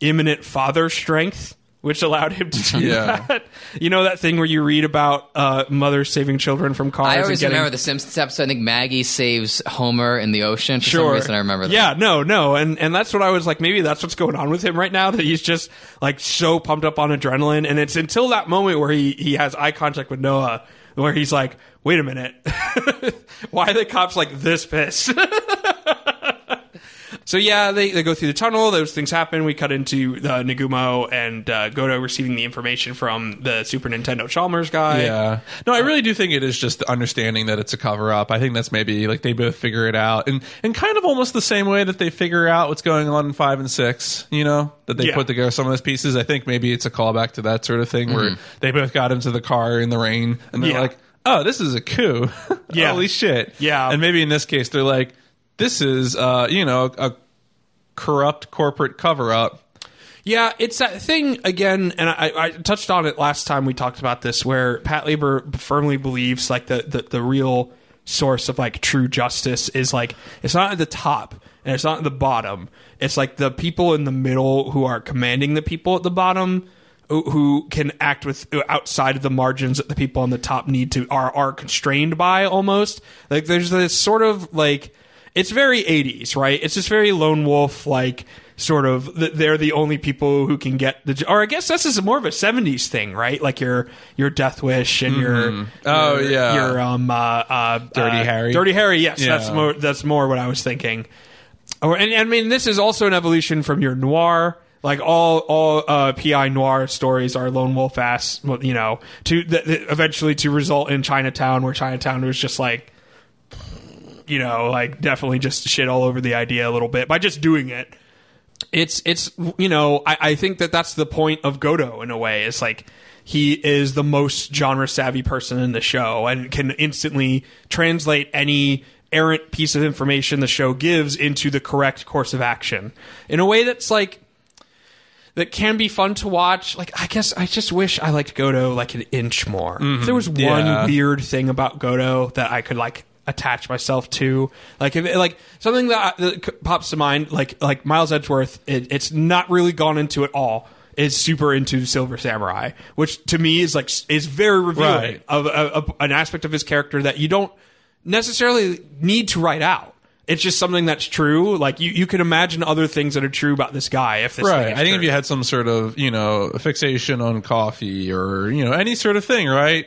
imminent father strength, which allowed him to do Yeah. that. You know that thing where you read about uh, mothers saving children from cars. I and always getting, remember the Simpsons episode. I think Maggie saves Homer in the ocean. For Sure. some reason, I remember that. Yeah, no, no, and and that's what I was like. Maybe that's what's going on with him right now. That he's just like so pumped up on adrenaline, and it's until that moment where he he has eye contact with Noah, where he's like, "Wait a minute, why are the cops like this pissed?" So yeah, they, they go through the tunnel. Those things happen. We cut into uh, Nagumo and uh, Godo receiving the information from the Super Nintendo Chalmers guy. Yeah. No, I really do think it is just understanding that it's a cover up. I think that's maybe like they both figure it out and and kind of almost the same way that they figure out what's going on in 5 and 6, you know, that they Yeah. put together some of those pieces. I think maybe it's a callback to that sort of thing where they both got into the car in the rain and they're Yeah. like, "Oh, this is a coup." Yeah. Holy shit. Yeah. And maybe in this case they're like, "This is uh, you know, a corrupt corporate cover up." Yeah, it's that thing again, and I, I touched on it last time we talked about this, where Patlabor firmly believes like the, the the real source of like true justice is like it's not at the top and it's not at the bottom. It's like the people in the middle who are commanding the people at the bottom who- who can act with outside of the margins that the people on the top need to are are constrained by almost. Like there's this sort of like it's very 80s, right? It's just very lone wolf like sort of they're the only people who can get the or I guess this is more of a 70s thing, right? Like your your Death Wish and your Oh, your- yeah. your um uh, uh Dirty uh, Harry. Dirty Harry, yes, Yeah. that's more that's more what I was thinking. Or and, and I mean this is also an evolution from your noir like all all uh, PI noir stories are lone wolf ass, you know, to th- th- eventually to result in Chinatown, where Chinatown was just like, you know, like definitely just shit all over the idea a little bit by just doing it. It's it's you know I, I think that that's the point of Godo in a way. It's like he is the most genre savvy person in the show and can instantly translate any errant piece of information the show gives into the correct course of action in a way that's like that can be fun to watch. Like I guess I just wish I liked Godo like an inch more. Mm-hmm. If there was one Yeah. weird thing about Godo that I could like attach myself to. Like if like something that, that pops to mind, like like Miles Edgeworth, it, it's not really gone into at all. Is super into Silver Samurai, which to me is like is very revealing Right. of, of, of an aspect of his character that you don't necessarily need to write out. It's just something that's true. Like you, you can imagine other things that are true about this guy if this right. I think true. if you had some sort of you know fixation on coffee or you know any sort of thing, right?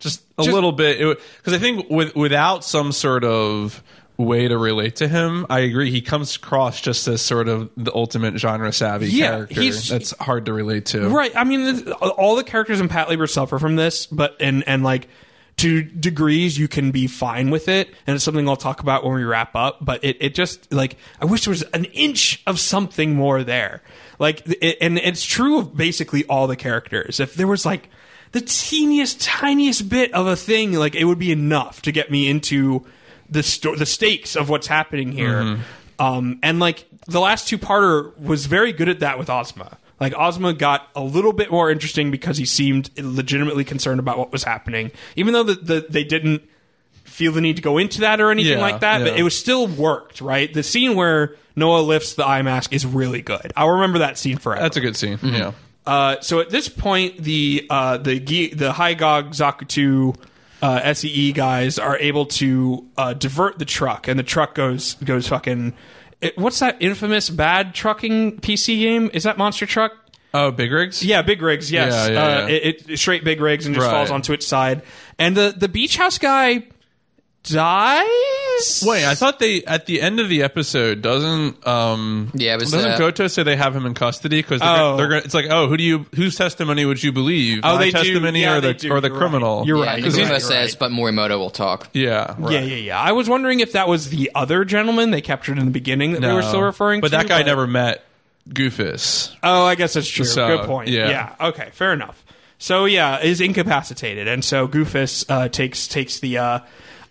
Just a Just- little bit, because I think with without some sort of way to relate to him, I agree. He comes across just as sort of the ultimate genre savvy Yeah, character. that's hard to relate to. Right. I mean, all the characters in Patlabor suffer from this, but and and like to degrees, you can be fine with it, and it's something I'll talk about when we wrap up. But it it just like I wish there was an inch of something more there. Like, it, and it's true of basically all the characters. If there was like the teeniest, tiniest bit of a thing, like it would be enough to get me into the sto- the stakes of what's happening here. Um, and like the last two parter was very good at that with Ozma. Like Ozma got a little bit more interesting because he seemed legitimately concerned about what was happening, even though the, the, they didn't feel the need to go into that or anything Yeah, like that. But it was still worked, right? The scene where Noah lifts the eye mask is really good. I'll remember that scene forever. That's a good scene. Yeah. Uh, so at this point, the uh, the the Haigog Zakutu uh, SEE guys are able to uh, divert the truck, and the truck goes goes fucking. It, what's that infamous bad trucking PC game? Is that Monster Truck? Oh, big rigs. Yeah, big rigs. Yes, Yeah, yeah, uh, yeah. It, it straight big rigs and just Right. falls onto its side. And the the beach house guy dies. Wait, I thought they at the end of the episode doesn't um Yeah, it was, doesn't uh, Goto say they have him in custody because they're, Oh. they're gonna, it's like oh who do you whose testimony would you believe Oh, My they do. testimony Yeah, or they the do. or the You're criminal right. You're Yeah, right. Because You're right. says, but Morimoto will talk. yeah right. Yeah, yeah, yeah. I was wondering if that was the other gentleman they captured in the beginning that we were still referring to. but to. that guy never met Goofus Oh, I guess that's true. So, Good point. yeah. Yeah. Okay. Fair enough. So yeah, is incapacitated, and so Goofus uh, takes takes the. Uh,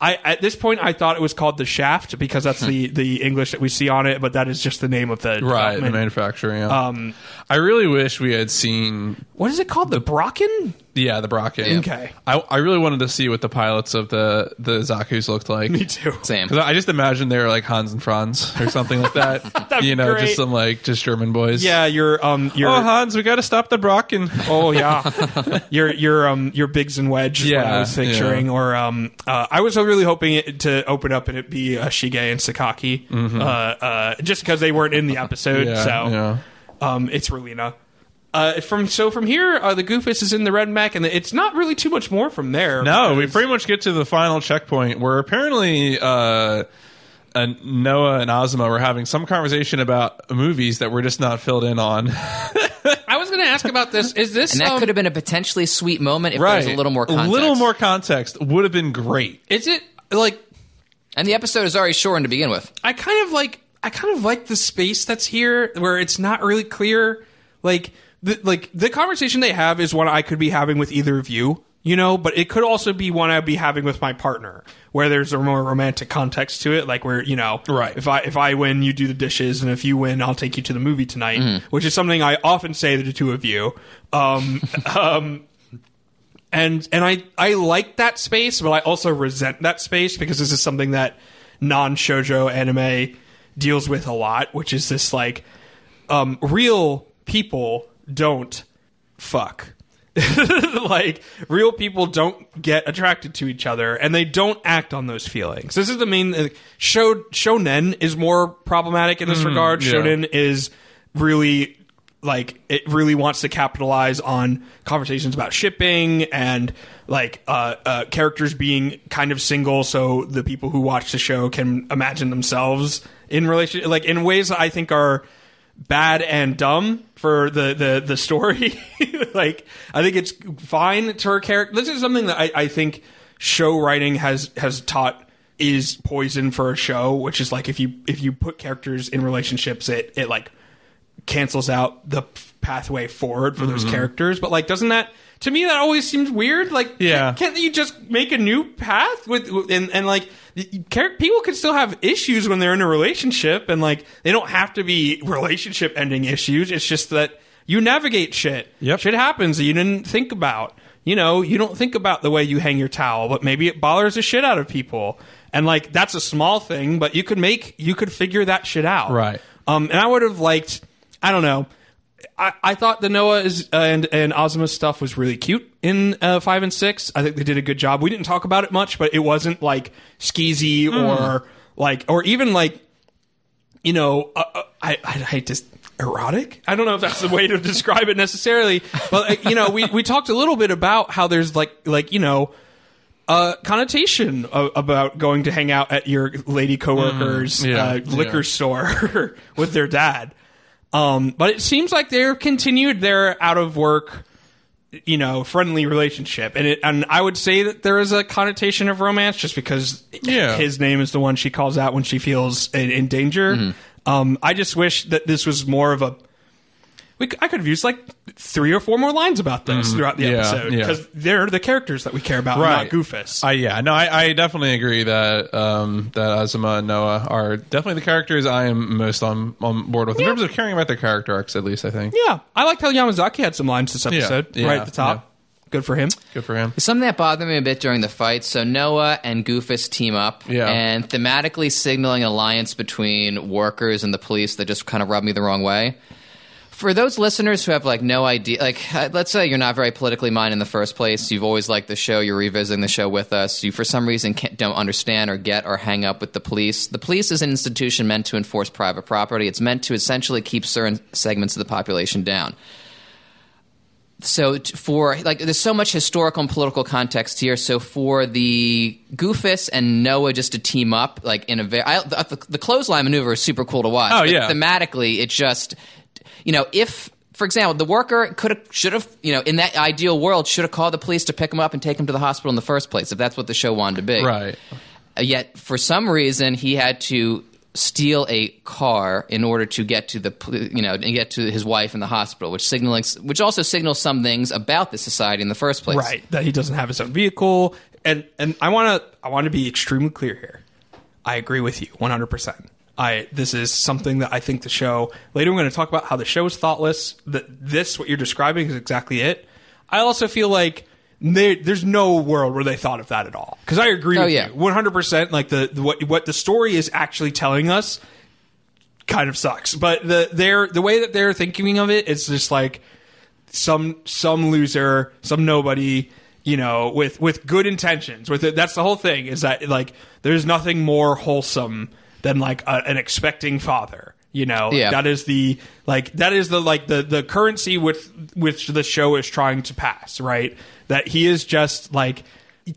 I at this point I thought it was called the Schaft because that's the the English that we see on it, but that is just the name of the right the manufacturer yeah um I really wish we had seen What is it called? The Brocken? Yeah the Brocken Okay. I, I really wanted to see what the pilots of the the Zaku's looked like Me too. Same. Because I just imagine they were like Hans and Franz or something like that. That'd you know, great. just some like just German boys. Yeah, your um your Oh, Hans, we got to stop the Brocken. Oh yeah, your your um your Biggs and Wedge is what I Yeah, was picturing, yeah. or um uh, I was really hoping it to open up and it be uh, Shige and Sakaki, uh, uh, just because they weren't in the episode. Mm-hmm. Yeah, so yeah. um it's Relina. Uh, from so from here, uh, the Goofus is in the red mech, and it's not really too much more from there. No, we pretty much get to the final checkpoint where apparently uh, uh, Noah and Ozma were having some conversation about movies that we're just not filled in on. I was going to ask about this. Is this And that um, could have been a potentially sweet moment if there was a little more context. A little more context would have been great. Is it like And the episode is already shortened to begin with. I kind of like I kind of like the space that's here where it's not really clear like the like the conversation they have is one I could be having with either of you, you know, but it could also be one I'd be having with my partner where there's a more romantic context to it like where, you know, Right. if I if I win you do the dishes and if you win I'll take you to the movie tonight, which is something I often say to the two of you. Um um and and I I like that space, but I also resent that space because this is something that non shojo anime deals with a lot, which is this like um, real people don't fuck. like real people don't get attracted to each other and they don't act on those feelings. This is the main uh, show shonen is more problematic in this regard. yeah. Shonen is really like it really wants to capitalize on conversations about shipping and like uh, uh, characters being kind of single, so the people who watch the show can imagine themselves in relation, like in ways that I think are bad and dumb for the the the story. like I think it's fine to her character. This is something that I, I think show writing has has taught is poison for a show, which is like if you if you put characters in relationships, it it like cancels out the pathway forward for Mm-hmm. those characters. But like, doesn't that to me that always seems weird? Like, Yeah. can't you just make a new path with and and like people can still have issues when they're in a relationship, and like they don't have to be relationship ending issues. It's just that you navigate shit. Yep. Shit happens that you didn't think about. You know, you don't think about the way you hang your towel, but maybe it bothers the shit out of people. and like that's a small thing, but you could make you could figure that shit out, Right. Um, and I would have liked, I don't know. I, I thought the Noah is, uh, and and Ozma stuff was really cute in uh, five and six. I think they did a good job. We didn't talk about it much, but it wasn't like skeezy or like or even like you know uh, uh, I I hate to erotic. I don't know if that's the way to describe it necessarily, but uh, you know we we talked a little bit about how there's like like you know a connotation of, about going to hang out at your lady coworkers Mm, yeah, uh, liquor yeah. store with their dad. Um, but it seems like they're continued their out of work, you know, friendly relationship, and it, and I would say that there is a connotation of romance just because Yeah. his name is the one she calls out when she feels in, in danger. Mm-hmm. Um, I just wish that this was more of a. We, c- I could have used like three or four more lines about this throughout the. Yeah, episode yeah. because they're the characters that we care about, Right. not Goofus. I yeah, no, I, I definitely agree that um, that Azuma and Noah are definitely the characters I am most on on board with in terms of caring about their character arcs. At least I think. yeah, I liked how Yamazaki had some lines this episode, yeah, right at the top. yeah. Good for him. Good for him. Something that bothered me a bit during the fight. So Noah and Goofus team up, Yeah. and thematically signaling an alliance between workers and the police that just kind of rubbed me the wrong way. For those listeners who have like no idea, like uh, let's say you're not very politically minded in the first place, you've always liked the show, you're revisiting the show with us, you for some reason can't, don't understand or get or hang up with the police. The police is an institution meant to enforce private property. It's meant to essentially keep certain segments of the population down so for like there's so much historical and political context here so for the goofus and noah just to team up like in a very the, the clothesline maneuver is super cool to watch Oh, yeah. thematically it just you know if for example the worker could have should have you know in that ideal world should have called the police to pick him up and take him to the hospital in the first place if that's what the show wanted to be Right. uh, yet for some reason he had to steal a car in order to get to the you know and get to his wife in the hospital which signaling which also signals some things about the society in the first place Right, that he doesn't have his own vehicle, and and I want to I want to be extremely clear here. I agree with you 100. percent I this is something that I think the show later we're going to talk about how the show is thoughtless. That this what you're describing is exactly it. I also feel like there, there's no world where they thought of that at all. Because I agree Oh, with yeah. you 100. percent Like the, the what what the story is actually telling us kind of sucks. But the they're the way that they're thinking of it, it's just like some some loser, some nobody, you know, with with good intentions. With it, that's the whole thing. Is that like there's nothing more wholesome than like a, an expecting father. You know, Yeah. that is the like that is the like the the currency with which the show is trying to pass. Right, that he is just like.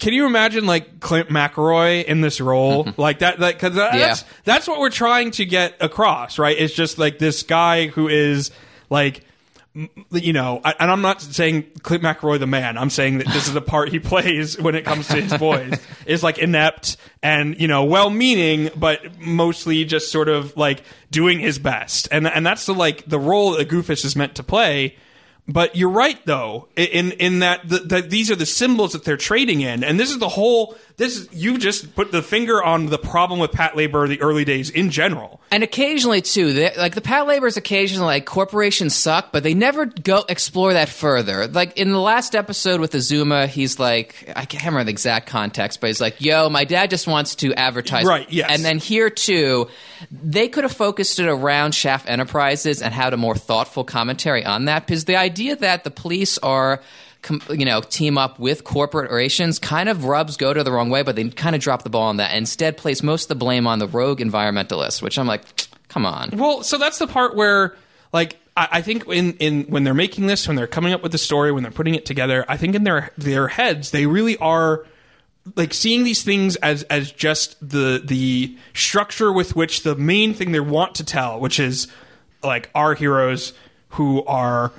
Can you imagine like Clint McElroy in this role mm-hmm. like that? Like, cause that- Yeah. that's that's what we're trying to get across, right? It's just like this guy who is like, you know, and I'm not saying Clint McElroy the man. I'm saying that this is the part he plays when it comes to his voice is like inept and you know well-meaning, but mostly just sort of like doing his best, and and that's the like the role that Goofus is meant to play. But you're right, though, in in that the, that these are the symbols that they're trading in, and this is the whole. This is, you just put the finger on the problem with Patlabor the early days in general. And occasionally too, they, like the Patlabor's occasionally like corporations suck, but they never go explore that further. Like in the last episode with Azuma, he's like, I can't remember the exact context, but he's like, "Yo, my dad just wants to advertise." Right, yes. And then here too, they could have focused it around Schaft Enterprises and had a more thoughtful commentary on that, because the idea that the police are. Com- You know, team up with corporations kind of rubs go to the wrong way, but they kind of drop the ball on that. Instead, place most of the blame on the rogue environmentalists, which I'm like, come on. Well, so that's the part where, like, I, I think in in when they're making this, when they're coming up with the story, when they're putting it together, I think in their their heads they really are like seeing these things as as just the the structure with which the main thing they want to tell, which is like our heroes who are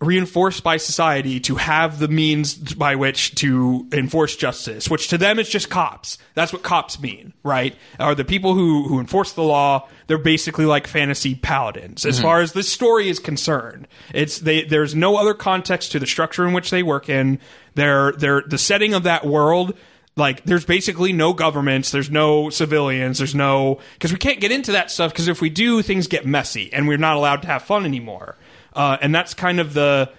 reinforced by society to have the means by which to enforce justice, which to them is just cops. That's what cops mean, right? Are the people who who enforce the law? They're basically like fantasy paladins, as mm-hmm. far as this story is concerned. It's they. There's no other context to the structure in which they work in. They're they're the setting of that world like there's basically no governments there's no civilians there's no because we can't get into that stuff because if we do things get messy and we're not allowed to have fun anymore uh, and that's kind of the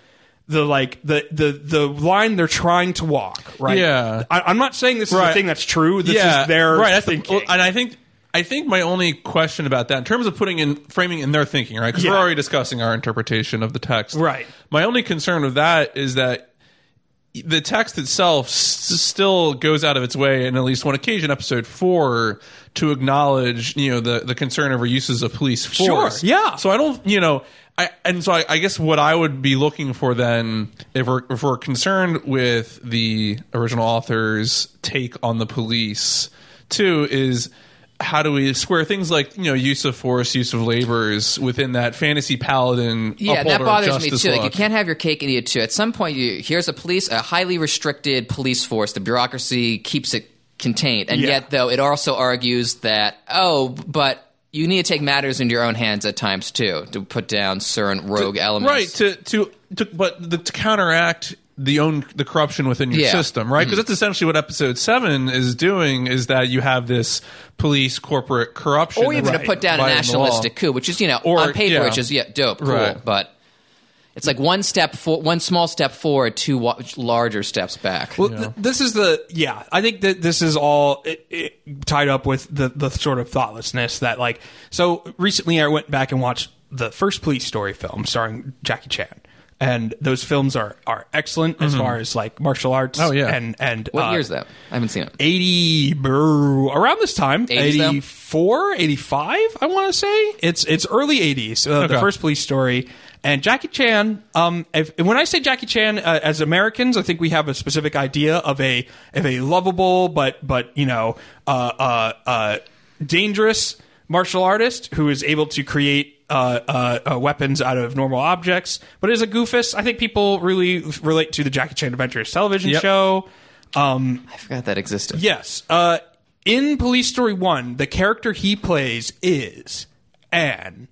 the like the the the line they're trying to walk. Right. Yeah. I, I'm not saying this is Right. a thing that's true. This is their right. That's the- thinking. well, and I think I think my only question about that, in terms of putting in framing in their thinking, right? Because Yeah. we're already discussing our interpretation of the text, Right. My only concern with that is that the text itself s- still goes out of its way, in at least one occasion, episode four, to acknowledge you know the the concern over uses of police force. Sure, yeah. So I don't, you know. I, and so I, I guess what I would be looking for then, if we're, if we're concerned with the original author's take on the police, too, is how do we square things like you know use of force, use of labors within that fantasy paladin? Yeah, that bothers me too. Like, you can't have your cake and eat it too. At some point, you here's a police, a highly restricted police force. The bureaucracy keeps it contained, and Yeah. yet though it also argues that oh, but you need to take matters into your own hands at times too to put down certain rogue elements. right to to, to but the, to counteract the own the corruption within your Yeah. Mm-hmm. system right because that's essentially what episode 7 is doing is that you have this police corporate corruption or even that's to put down a violating the law. nationalistic coup, which is you know Or- on paper, yeah. which is yeah dope, cool, Right. but. It's like one step for one small step forward, two wa- larger steps back. Well, th- this is the yeah. I think that this is all it, it, tied up with the the sort of thoughtlessness that like. So recently, I went back and watched the first Police Story film starring Jackie Chan, and those films are are excellent as far as like martial arts. Oh, yeah. and and what uh, year is that? I haven't seen it. 80 brr, around this time 80s though? 84 85 i want to say it's it's early 80s uh, the Okay. first police story and jackie chan um if, when i say jackie chan uh, as americans i think we have a specific idea of a of a lovable but but you know uh uh uh dangerous martial artist who is able to create uh, uh, uh, weapons out of normal objects, but as a goofus, I think people really relate to the Jackie Chan Adventures television Yep. show. Um, I forgot that existed. Yes. Uh, in Police Story 1, the character he plays is an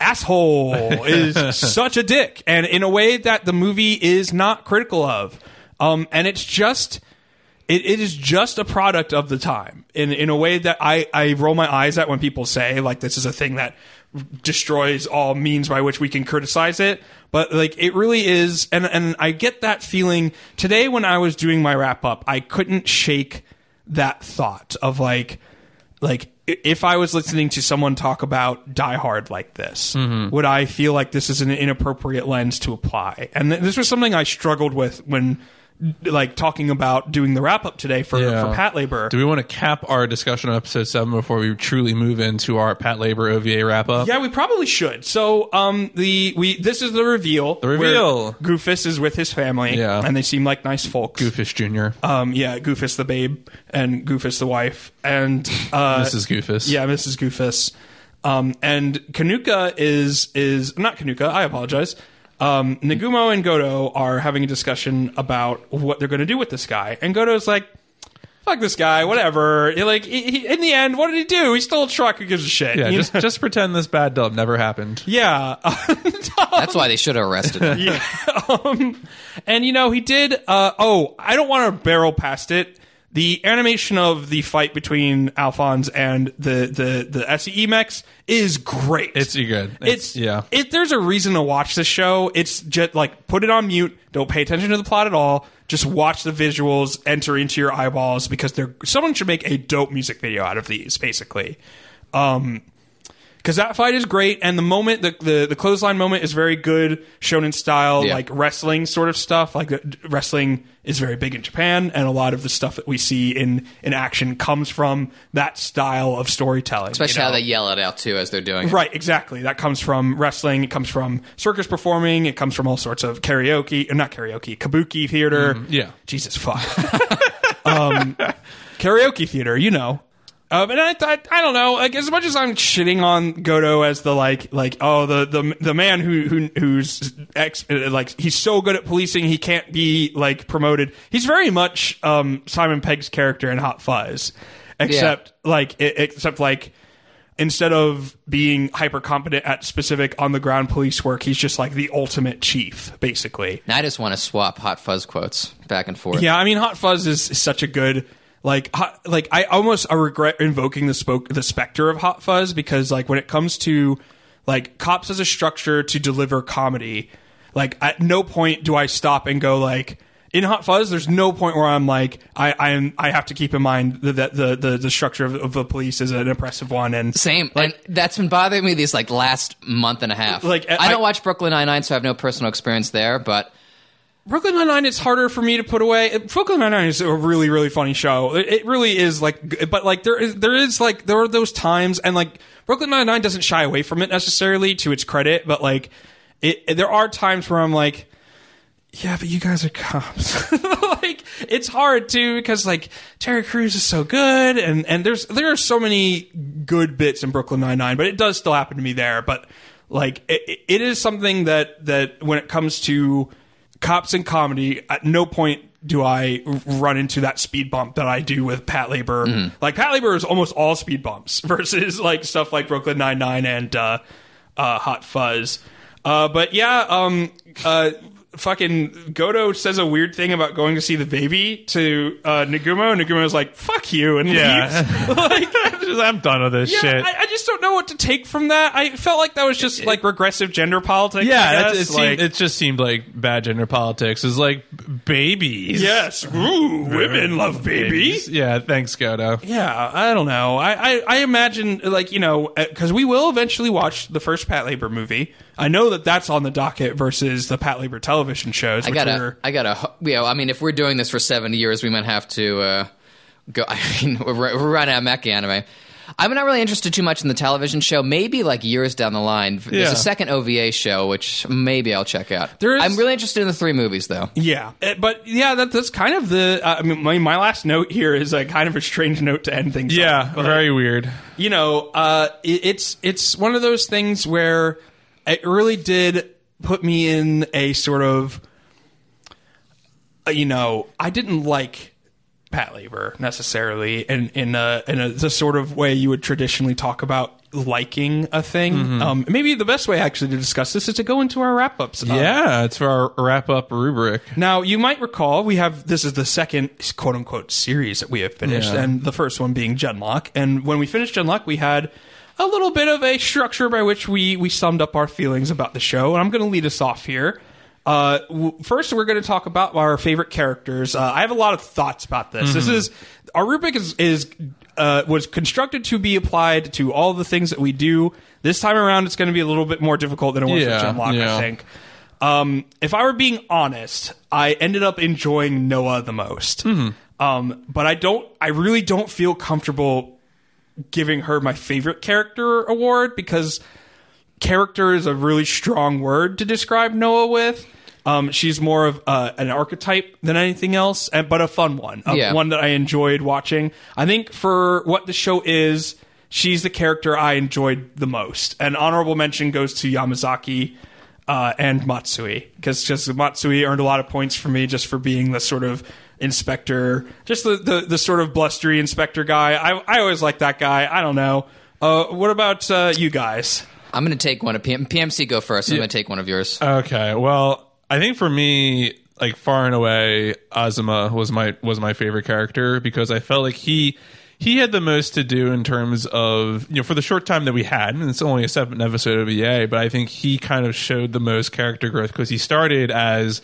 asshole, is such a dick, and in a way that the movie is not critical of. Um, and it's just. It, it is just a product of the time in in a way that I, I roll my eyes at when people say like this is a thing that destroys all means by which we can criticize it. But like it really is and and I get that feeling. Today when I was doing my wrap up I couldn't shake that thought of like like if I was listening to someone talk about Die Hard like this, mm-hmm. would I feel like this is an inappropriate lens to apply? And th- this was something I struggled with when, like, talking about doing the wrap up today for, Yeah. for Patlabor. Do we want to cap our discussion on episode seven before we truly move into our Patlabor OVA wrap up? yeah, we probably should. So, um, the we this is the reveal. The reveal. Goofus is with his family. Yeah. and they seem like nice folks. Goofish Jr. Um, yeah, Goofus the babe and Goofus the wife and uh, Mrs. Goofus. Yeah, Mrs. Goofus. Um, and Kanuka is is not Kanuka. I apologize. Um, Nagumo and Goto are having a discussion about what they're going to do with this guy, and Goto's like, "Fuck this guy, whatever." He, like, he, he- in the end, what did he do? He stole a truck. Who gives a shit? Yeah, You just know? just pretend this bad dub never happened. yeah. That's why they should have arrested him. um, and you know he did. Uh, oh, I don't want to barrel past it. The animation of the fight between Alphonse and the the the SCE mechs is great. It's good. It's, yeah. It, there's a reason to watch this show. It's just like put it on mute. Don't pay attention to the plot at all. Just watch the visuals enter into your eyeballs because they're someone should make a dope music video out of these. Basically, um, because that fight is great, and the moment the, the the clothesline moment is very good, shonen style, Yeah. like wrestling sort of stuff. Like the, wrestling is very big in Japan, and a lot of the stuff that we see in in action comes from that style of storytelling. Especially you know? how they yell it out too as they're doing it. Right, exactly. That comes from wrestling. It comes from circus performing. It comes from all sorts of karaoke, uh, not karaoke, kabuki theater. yeah. Jesus fuck. um, karaoke theater, you know. Um, and I, I, I don't know. Like as much as I'm shitting on Goto as the like, like oh the the the man who who who's ex like he's so good at policing he can't be like promoted. He's very much um, Simon Pegg's character in Hot Fuzz, except like it, except like instead of being hyper competent at specific on the ground police work, he's just like the ultimate chief, basically. Now I just want to swap Hot Fuzz quotes back and forth. Yeah, I mean, Hot Fuzz is, is such a good like hot, like I almost I regret invoking the spoke the specter of Hot Fuzz because like when it comes to like cops as a structure to deliver comedy. Like at no point do I stop and go like in Hot Fuzz. There's no point where I'm like I I am I have to keep in mind that the the the structure of, of the police is an oppressive one and Same, and that's been bothering me these like last month and a half. Like, I, I- don't watch Brooklyn Nine Nine, so I have no personal experience there. But Brooklyn Nine Nine is harder for me to put away. Brooklyn Nine Nine is a really really funny show. It, it really is like, but like there is there is like there are those times and like Brooklyn Nine Nine doesn't shy away from it necessarily to its credit, but like it there are times where I'm like. Yeah, but you guys are cops. like it's hard too because like Terry Crews is so good, and and there's there are so many good bits in Brooklyn Nine Nine, but it does still happen to me there. But like it, it is something that that when it comes to cops and comedy, at no point do I run into that speed bump that I do with Patlabor. Like Patlabor is almost all speed bumps versus like stuff like Brooklyn Nine Nine and uh, uh, Hot Fuzz. Uh, but yeah, um, uh, fucking Goto says a weird thing about going to see the baby to uh, Nagumo. Nagumo's like, "Fuck you," and Yeah. leaves. like, I'm done with this yeah, shit. I, I just don't know what to take from that. I felt like that was just like regressive gender politics. yeah, it, seemed, Like- it just seemed like bad gender politics. It's like babies. Yes, Ooh, women love babies. Yeah, thanks, Goto. Yeah, I don't know. I, I, I imagine, like, you know, because we will eventually watch the first Patlabor movie. I know that that's on the docket versus the Patlabor television shows. I gotta, are- I gotta, you know, I mean, if we're doing this for seventy years, we might have to uh, go. I mean, we're, we're running out of mecha anime. I'm not really interested too much in the television show. Maybe like years down the line, there's Yeah. a second OVA show which maybe I'll check out. There is- I'm really interested in the three movies though. yeah, Eh, but yeah, that, that's kind of the. Uh, I mean, my, my last note here is a kind of a strange note to end things. Yeah, on, but- very weird. you know, uh, it, it's it's one of those things where it really did put me in a sort of, uh, you know, I didn't like Patlabor necessarily in in a, in a, the sort of way you would traditionally talk about liking a thing. Mm-hmm. Um, maybe the best way actually to discuss this is to go into our wrap ups. Yeah, it's for our wrap up rubric. Now, you might recall we have this is the second quote unquote series that we have finished, Yeah. and the first one being Genlock. And when we finished Genlock, we had a little bit of a structure by which we we summed up our feelings about the show. And I'm going to lead us off here. Uh, w- first, we're going to talk about our favorite characters. Uh, I have a lot of thoughts about this. This is our rubric is is uh, was constructed to be applied to all the things that we do. This time around, it's going to be a little bit more difficult than it was Yeah, for Genlock. yeah. I think. Um, if I were being honest, I ended up enjoying Noah the most. Um, but I don't. I really don't feel comfortable giving her my favorite character award because character is a really strong word to describe Noah with. Um, she's more of uh, an archetype than anything else, and, but a fun one, a Yeah. one that I enjoyed watching. I think for what the show is, she's the character I enjoyed the most. An honorable mention goes to Yamazaki uh, and Matsui because just Matsui earned a lot of points for me just for being the sort of inspector, just the, the, the sort of blustery inspector guy. I, I always like that guy. I don't know. Uh, what about uh, you guys? I'm going to take one of PM- PMC. Go first. I'm going to take one of yours. Okay, well, I think for me, like far and away, Azuma was my was my favorite character because I felt like he he had the most to do in terms of you know for the short time that we had, and it's only a seven episode OVA, but I think he kind of showed the most character growth because he started as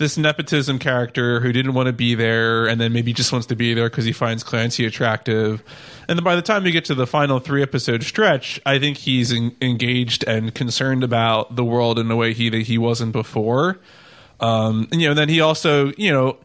this nepotism character who didn't want to be there and then maybe just wants to be there because he finds Clancy attractive. And then by the time we get to the final three episode stretch, I think he's en- engaged and concerned about the world in a way he that he wasn't before. Um, and, you know, then he also, you know,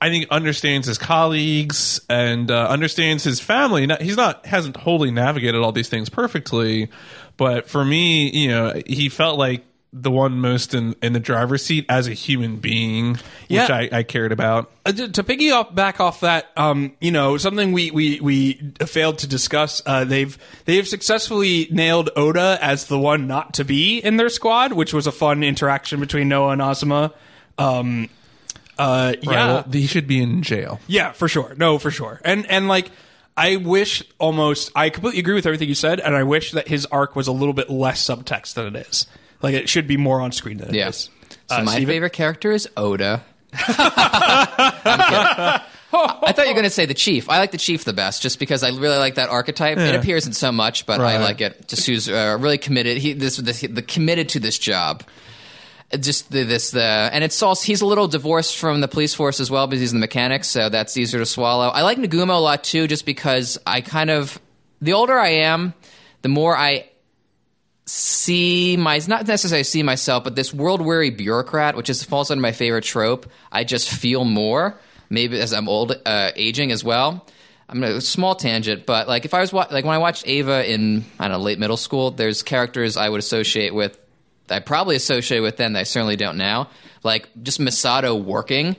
I think understands his colleagues and uh, understands his family. Not, he's not hasn't wholly navigated all these things perfectly, but for me, you know, he felt like the one most in, in the driver's seat as a human being, which Yeah. I, I cared about. Uh, to to piggy off back off that, um, you know, something we we we failed to discuss. Uh, they've they've successfully nailed Oda as the one not to be in their squad, which was a fun interaction between Noah and Azuma. Um, uh, yeah, Right, well, he should be in jail. yeah, for sure. No, for sure. And and like I wish almost I completely agree with everything you said, and I wish that his arc was a little bit less subtext than it is. Like it should be more on screen than it is. Yes. So Uh, my Stephen? favorite character is Oda. I'm kidding. I thought you were going to say the chief. I like the chief the best, just because I really like that archetype. It appears in so much, but I like it. Just who's uh, really committed. He this the, the committed to this job. just the, this the and it's also he's a little divorced from the police force as well because he's in the mechanic so that's easier to swallow i like nagumo a lot too just because i kind of the older i am the more i see my not necessarily see myself but this world weary bureaucrat which is falls under my favorite trope i just feel more maybe as i'm old uh, aging as well i'm a small tangent but like if i was wa- like when i watched Eva in i don't know late middle school there's characters i would associate with I probably associate with then that I certainly don't now. Like just Misato working,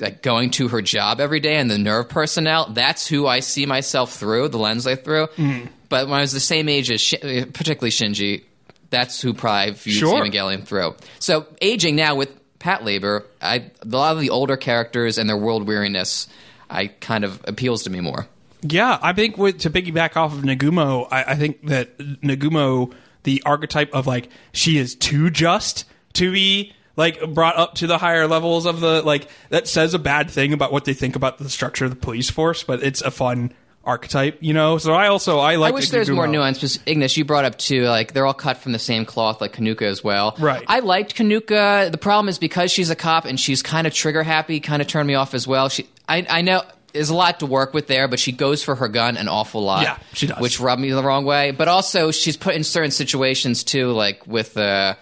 like going to her job every day, and the NERV personnel. That's who I see myself through the lens I threw. Mm-hmm. But when I was the same age as, Shi- particularly Shinji, that's who probably viewed Sure. Evangelion through. So aging now with Patlabor, I a lot of the older characters and their world weariness, I kind of appeals to me more. Yeah, I think with, to piggyback off of Nagumo, I, I think that Nagumo, the archetype of like she is too just to be like brought up to the higher levels of the like that says a bad thing about what they think about the structure of the police force, but it's a fun archetype, you know. So I also I like. I wish there's more nuance. Because Ignis, you brought up too, like they're all cut from the same cloth, like Kanuka as well. Right. I liked Kanuka. The problem is because she's a cop and she's kind of trigger happy, kind of turned me off as well. She, I, I know. There's a lot to work with there, but she goes for her gun an awful lot. Yeah, she does. Which rubbed me the wrong way. But also, she's put in certain situations too, like with uh,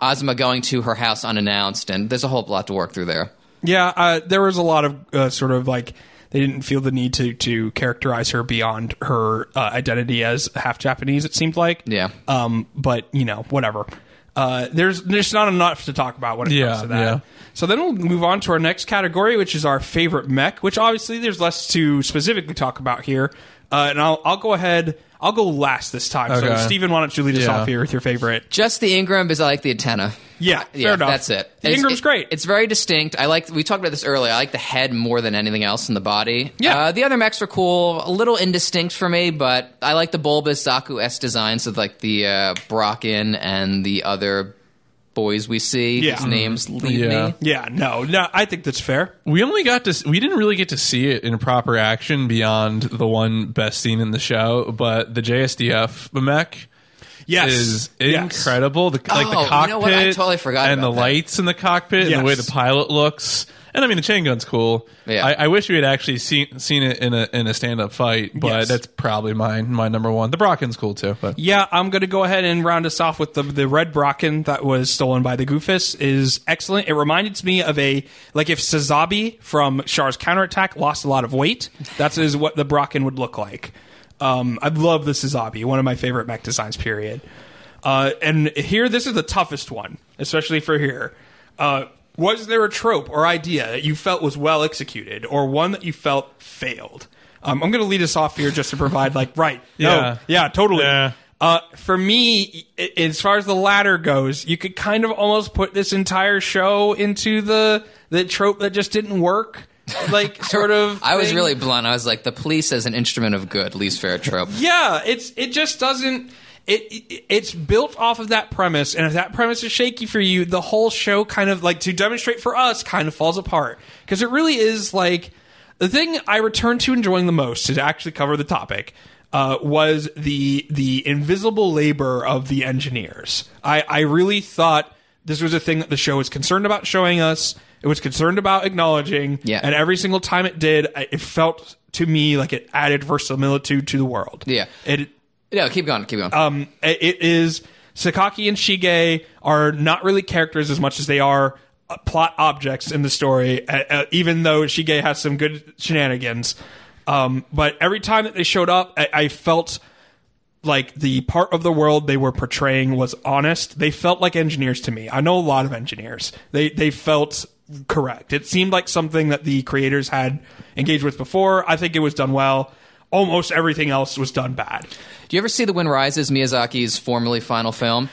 Ozma going to her house unannounced, and there's a whole lot to work through there. Yeah, uh, there was a lot of uh, sort of like they didn't feel the need to to characterize her beyond her uh, identity as half Japanese. It seemed like. Yeah. Um, but you know, whatever. Uh, there's there's not enough to talk about when it Yeah, comes to that. yeah. So then we'll move on to our next category, which is our favorite mech. Which obviously there's less to specifically talk about here. Uh, and I'll I'll go ahead. I'll go last this time. So Okay. Stephen, why don't you lead us Yeah. off here with your favorite? Just the Ingram because I like the antenna. Yeah, fair yeah, enough. that's it. The It's- Ingram's it- great. It's very distinct. I like. We talked about this earlier. I like the head more than anything else in the body. Yeah. Uh, the other mechs are cool. A little indistinct for me, but I like the bulbous Zaku S designs of like the uh, Brocken and the other boys we see. Yeah. Whose names mm-hmm. leave Yeah. me. yeah, no, no, I think that's fair. We only got to we didn't really get to see it in proper action beyond the one best scene in the show, but the JSDF mech Yes, is Yes. incredible. The, like Oh, the you know cockpit, what? I totally forgot and about the that. lights in the cockpit, and the way the pilot looks. And I mean, the chain gun's cool. Yeah. I, I wish we had actually seen seen it in a in a stand up fight, but Yes. that's probably mine my number one. The Brocken's cool too, but Yeah, I'm going to go ahead and round us off with the the red Brocken that was stolen by the Goofus is excellent. It reminded me of a like if Sazabi from Char's counterattack lost a lot of weight. That is what the Brocken would look like. Um, I love the Sazabi, one of my favorite mech designs. Period. Uh, and here, this is the toughest one, especially for here. Uh, was there a trope or idea that you felt was well executed, or one that you felt failed? Um, I'm going to lead us off here just to provide, like, right, no, Yeah. yeah, totally. Yeah. Uh, for me, as far as the latter goes, you could kind of almost put this entire show into the the trope that just didn't work. Like sort of. I was thing. really blunt. I was like, the police as an instrument of good, least fair trope. Yeah, it's it just doesn't. It, it it's built off of that premise, and if that premise is shaky for you, the whole show kind of like to demonstrate for us kind of falls apart because it really is like the thing I returned to enjoying the most to actually cover the topic uh, was the the invisible labor of the engineers. I I really thought this was a thing that the show was concerned about showing us. It was concerned about acknowledging, Yeah. and every single time it did, it felt to me like it added verisimilitude to the world. Yeah. It No, keep going, keep going. um it is Sakaki and Shige are not really characters as much as they are uh, plot objects in the story. Uh, uh, even though Shige has some good shenanigans, um, but every time that they showed up, I, I felt like the part of the world they were portraying was honest. They felt like engineers to me. I know a lot of engineers. They they felt correct. It seemed like something that the creators had engaged with before. I think it was done well. Almost everything else was done bad. Do you ever see The Wind Rises, Miyazaki's formerly final film?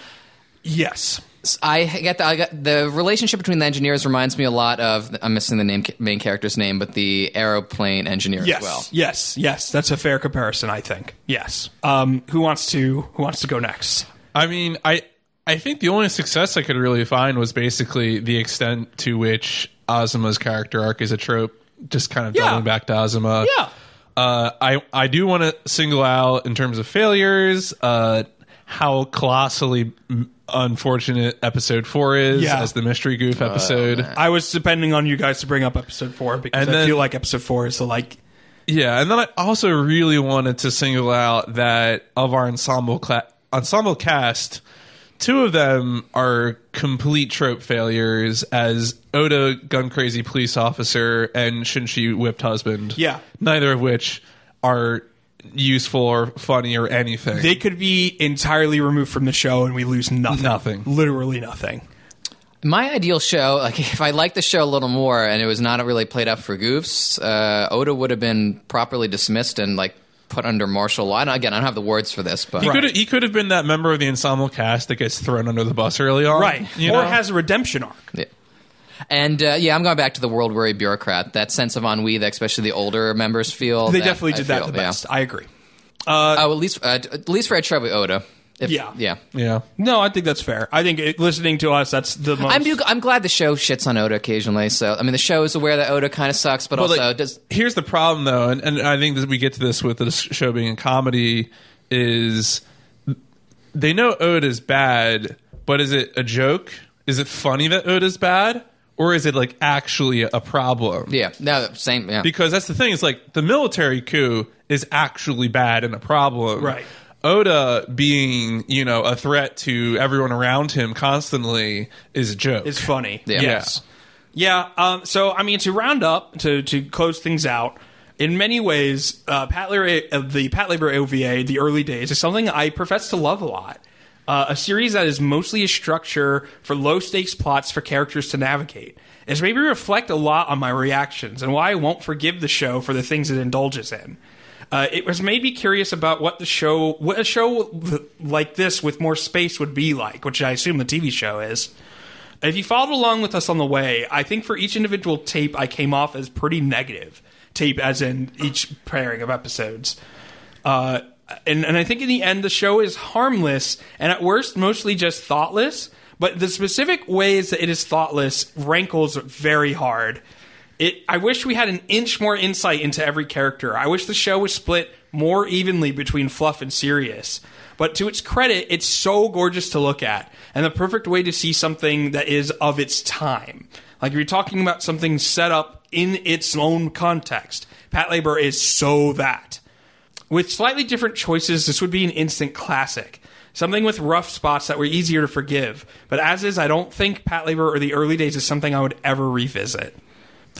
Yes. I get the, I got the relationship between the engineers reminds me a lot of I'm missing the name main character's name, but the aeroplane engineer Yes. as well. Yes. Yes. That's a fair comparison, I think. Yes. Um, who wants to Who wants to go next? I mean, I I think the only success I could really find was basically the extent to which Azuma's character arc is a trope, just kind of Yeah. doubling back to Azuma. Yeah. Uh, I I do want to single out in terms of failures. Uh, how colossally unfortunate episode four is Yeah. as the mystery goof episode. I was depending on you guys to bring up episode four because And I then- feel like episode four is the like Yeah, and then I also really wanted to single out that of our ensemble cla- ensemble cast, two of them are complete trope failures as Oda, gun crazy police officer, and Shinshi whipped husband. Yeah. neither of which are useful or funny or anything. they could be entirely removed from the show and we lose nothing. Nothing. Literally nothing. My ideal show, like if I liked the show a little more and it was not really played up for goofs, uh, Oda would have been properly dismissed and like put under martial law. And again, I don't have the words for this, but he could he could have been that member of the ensemble cast that gets thrown under the bus early on, Right. You or know? has a redemption arc. Yeah. And uh, yeah, I'm going back to the world weary bureaucrat. That sense of ennui that especially the older members feel. They that definitely I did that feel, the yeah. best. I agree. Oh, at least uh, at least for Trevi Oda. If, Yeah. yeah. yeah. No, I think that's fair. I think it, listening to us, that's the most. I'm I'm glad the show shits on Oda occasionally. So I mean, the show is aware that Oda kind of sucks, but Well, also like, does. here's the problem though and, and i think that we get to this with the show being a comedy is they know oda's bad but is it a joke is it funny that oda's bad or is it like actually a problem Yeah, no, same. Yeah, because that's the thing it's like the military coup is actually bad and a problem Right. Oda being you know a threat to everyone around him constantly is a joke It's funny. Yeah. Yes. Yeah. Um, so, I mean, to round up, to, to close things out, in many ways, uh, Patlabor, uh, the Patlabor OVA, the early days, is something I profess to love a lot. Uh, a series that is mostly a structure for low stakes plots for characters to navigate. It's made me reflect a lot on my reactions and why I won't forgive the show for the things it indulges in. Uh, it was made me curious about what the show, what a show like this with more space would be like, which I assume the TV show is. If you followed along with us on the way, I think for each individual tape, I came off as pretty negative. Tape, as in each pairing of episodes. Uh, and, and I think in the end, the show is harmless and at worst, mostly just thoughtless. But the specific ways that it is thoughtless rankles very hard. It, I wish we had an inch more insight into every character. I wish the show was split more evenly between fluff and serious. But to its credit, it's so gorgeous to look at, and the perfect way to see something that is of its time. Like you're talking about something set up in its own context, Patlabor is so that. With slightly different choices, this would be an instant classic. Something with rough spots that were easier to forgive. But as is, I don't think Patlabor or the early days is something I would ever revisit.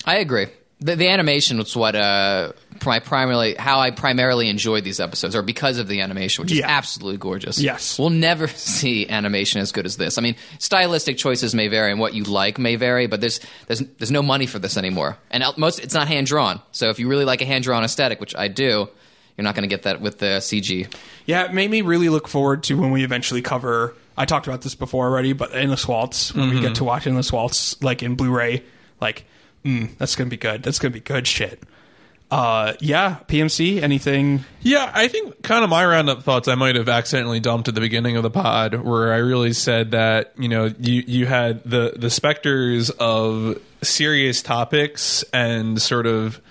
I agree. The, the animation was what uh, my primarily how I primarily enjoyed these episodes, or because of the animation, which is Yeah. absolutely gorgeous. Yes. we'll never see animation as good as this. I mean, stylistic choices may vary, and what you like may vary, but there's there's there's no money for this anymore, and most it's not hand drawn. So if you really like a hand drawn aesthetic, which I do, you're not going to get that with the CG. Yeah, it made me really look forward to when we eventually cover. I talked about this before already, but Endless Waltz, when we get to watch Endless Waltz, like in Blu-ray, like, mm, that's gonna be good. That's gonna be good shit. Uh, yeah, PMC, anything? Yeah, I think kind of my roundup thoughts I might have accidentally dumped at the beginning of the pod, where I really said that you know you you had the the specters of serious topics and sort of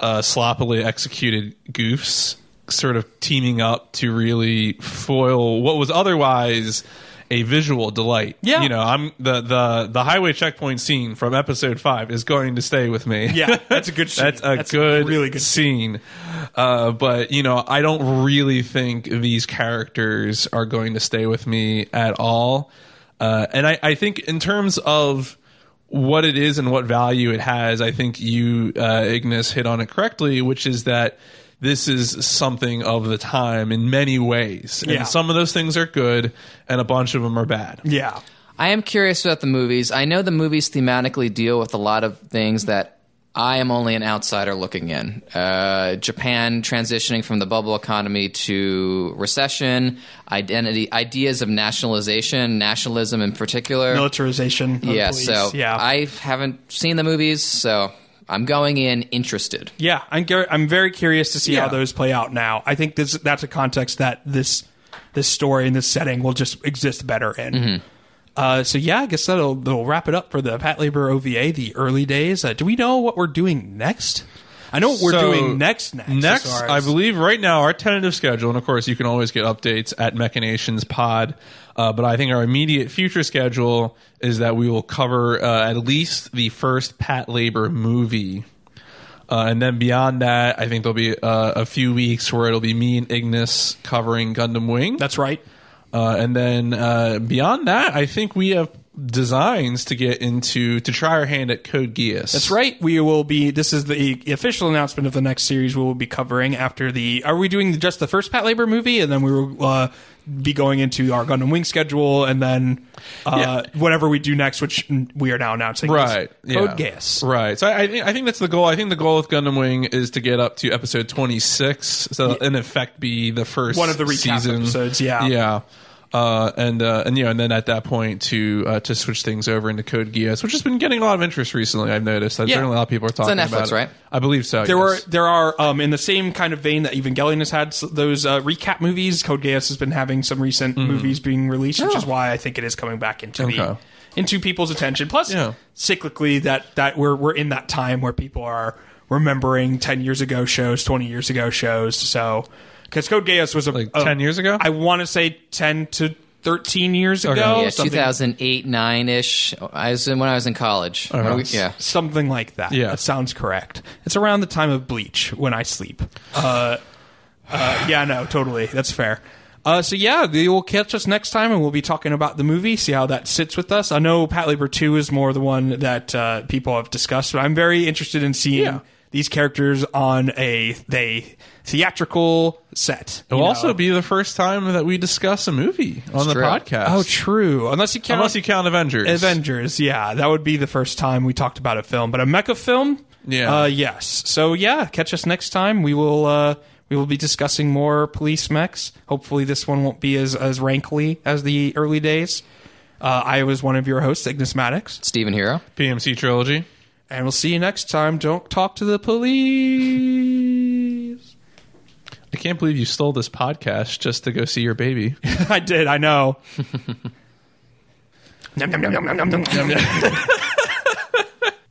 uh, sloppily executed goofs, sort of teaming up to really foil what was otherwise a visual delight. Yeah. you know, I'm the the the highway checkpoint scene from episode five is going to stay with me. Yeah, that's a good scene. That's a That's a good, really good scene. Uh, but you know, I don't really think these characters are going to stay with me at all. Uh, and I, I think in terms of what it is and what value it has, I think you, uh, Ignis, hit on it correctly, which is that this is something of the time in many ways. And Yeah. some of those things are good, and a bunch of them are bad. Yeah, I am curious about the movies. I know the movies thematically deal with a lot of things that I am only an outsider looking in. Uh, Japan transitioning from the bubble economy to recession, identity, ideas of nationalization, nationalism in particular. militarization. Of yeah, police. so yeah, I haven't seen the movies, so I'm going in interested. Yeah, I'm gar- I'm very curious to see how those play out now. I think this that's a context that this this story and this setting will just exist better in. Mm-hmm. Uh, so yeah, I guess that'll, that'll wrap it up for the Patlabor OVA, the early days. Uh, do we know what we're doing next? I know what we're So, doing next. Next, as Next, I believe right now our tentative schedule, and of course you can always get updates at Machinations Pod. Uh, but I think our immediate future schedule is that we will cover uh, at least the first Patlabor movie. Uh, and then beyond that, I think there'll be uh, a few weeks where it'll be me and Ignis covering Gundam Wing. That's right. Uh, and then uh, beyond that, I think we have designs to get into to try our hand at Code Geass. That's right. We will be. This is the official announcement of the next series we will be covering after the. Are we doing just the first Patlabor movie, and then we will uh, be going into our Gundam Wing schedule, and then uh, whatever we do next, which we are now announcing. is Right. Code yeah. Geass. Right. So I, I think that's the goal. I think the goal with Gundam Wing is to get up to episode twenty six. So in effect, be the first One of the recap season. episodes, yeah. Yeah. Uh, and uh, and you know, and then at that point to uh, to switch things over into Code Geass, which has been getting a lot of interest recently. I've noticed. That Yeah. certainly a lot of people are talking on about. Netflix, it. right? I believe so. There were there are um, in the same kind of vein that Evangelion has had those uh, recap movies. Code Geass has been having some recent movies being released, which is why I think it is coming back into the into people's attention. Plus, Yeah. cyclically, that that we're we're in that time where people are remembering ten years ago shows, twenty years ago shows. So, because Code Geass was a, Like a- 10 years ago? I want to say ten to thirteen years ago. Yeah, something- 2008, 9 ish. I was in, when I was in college. Uh-huh. we- yeah. something like that. Yeah. that sounds correct. It's around the time of Bleach when I sleep. Uh, uh, yeah, no, totally. That's fair. Uh, so yeah, they will catch us next time, and we'll be talking about the movie, see how that sits with us. I know Patlabor Two is more the one that uh, people have discussed, but I'm very interested in seeing Yeah. These characters on a they theatrical set. It'll know. also be the first time that we discuss a movie on the true. podcast. oh true, unless you count Unless you count Avengers. Avengers, yeah, that would be the first time we talked about a film, but a mecha film, Yeah. uh, yes. So yeah, catch us next time. We will uh, we will be discussing more police mechs. Hopefully, this one won't be as as rankly as the early days. Uh, I was one of your hosts, Ignis Maddox, Stephen Hero. PMC trilogy. And we'll see you next time. Don't talk to the police. I can't believe you stole this podcast just to go see your baby. I did. I know. Nom, nom, nom, nom, nom, nom, nom.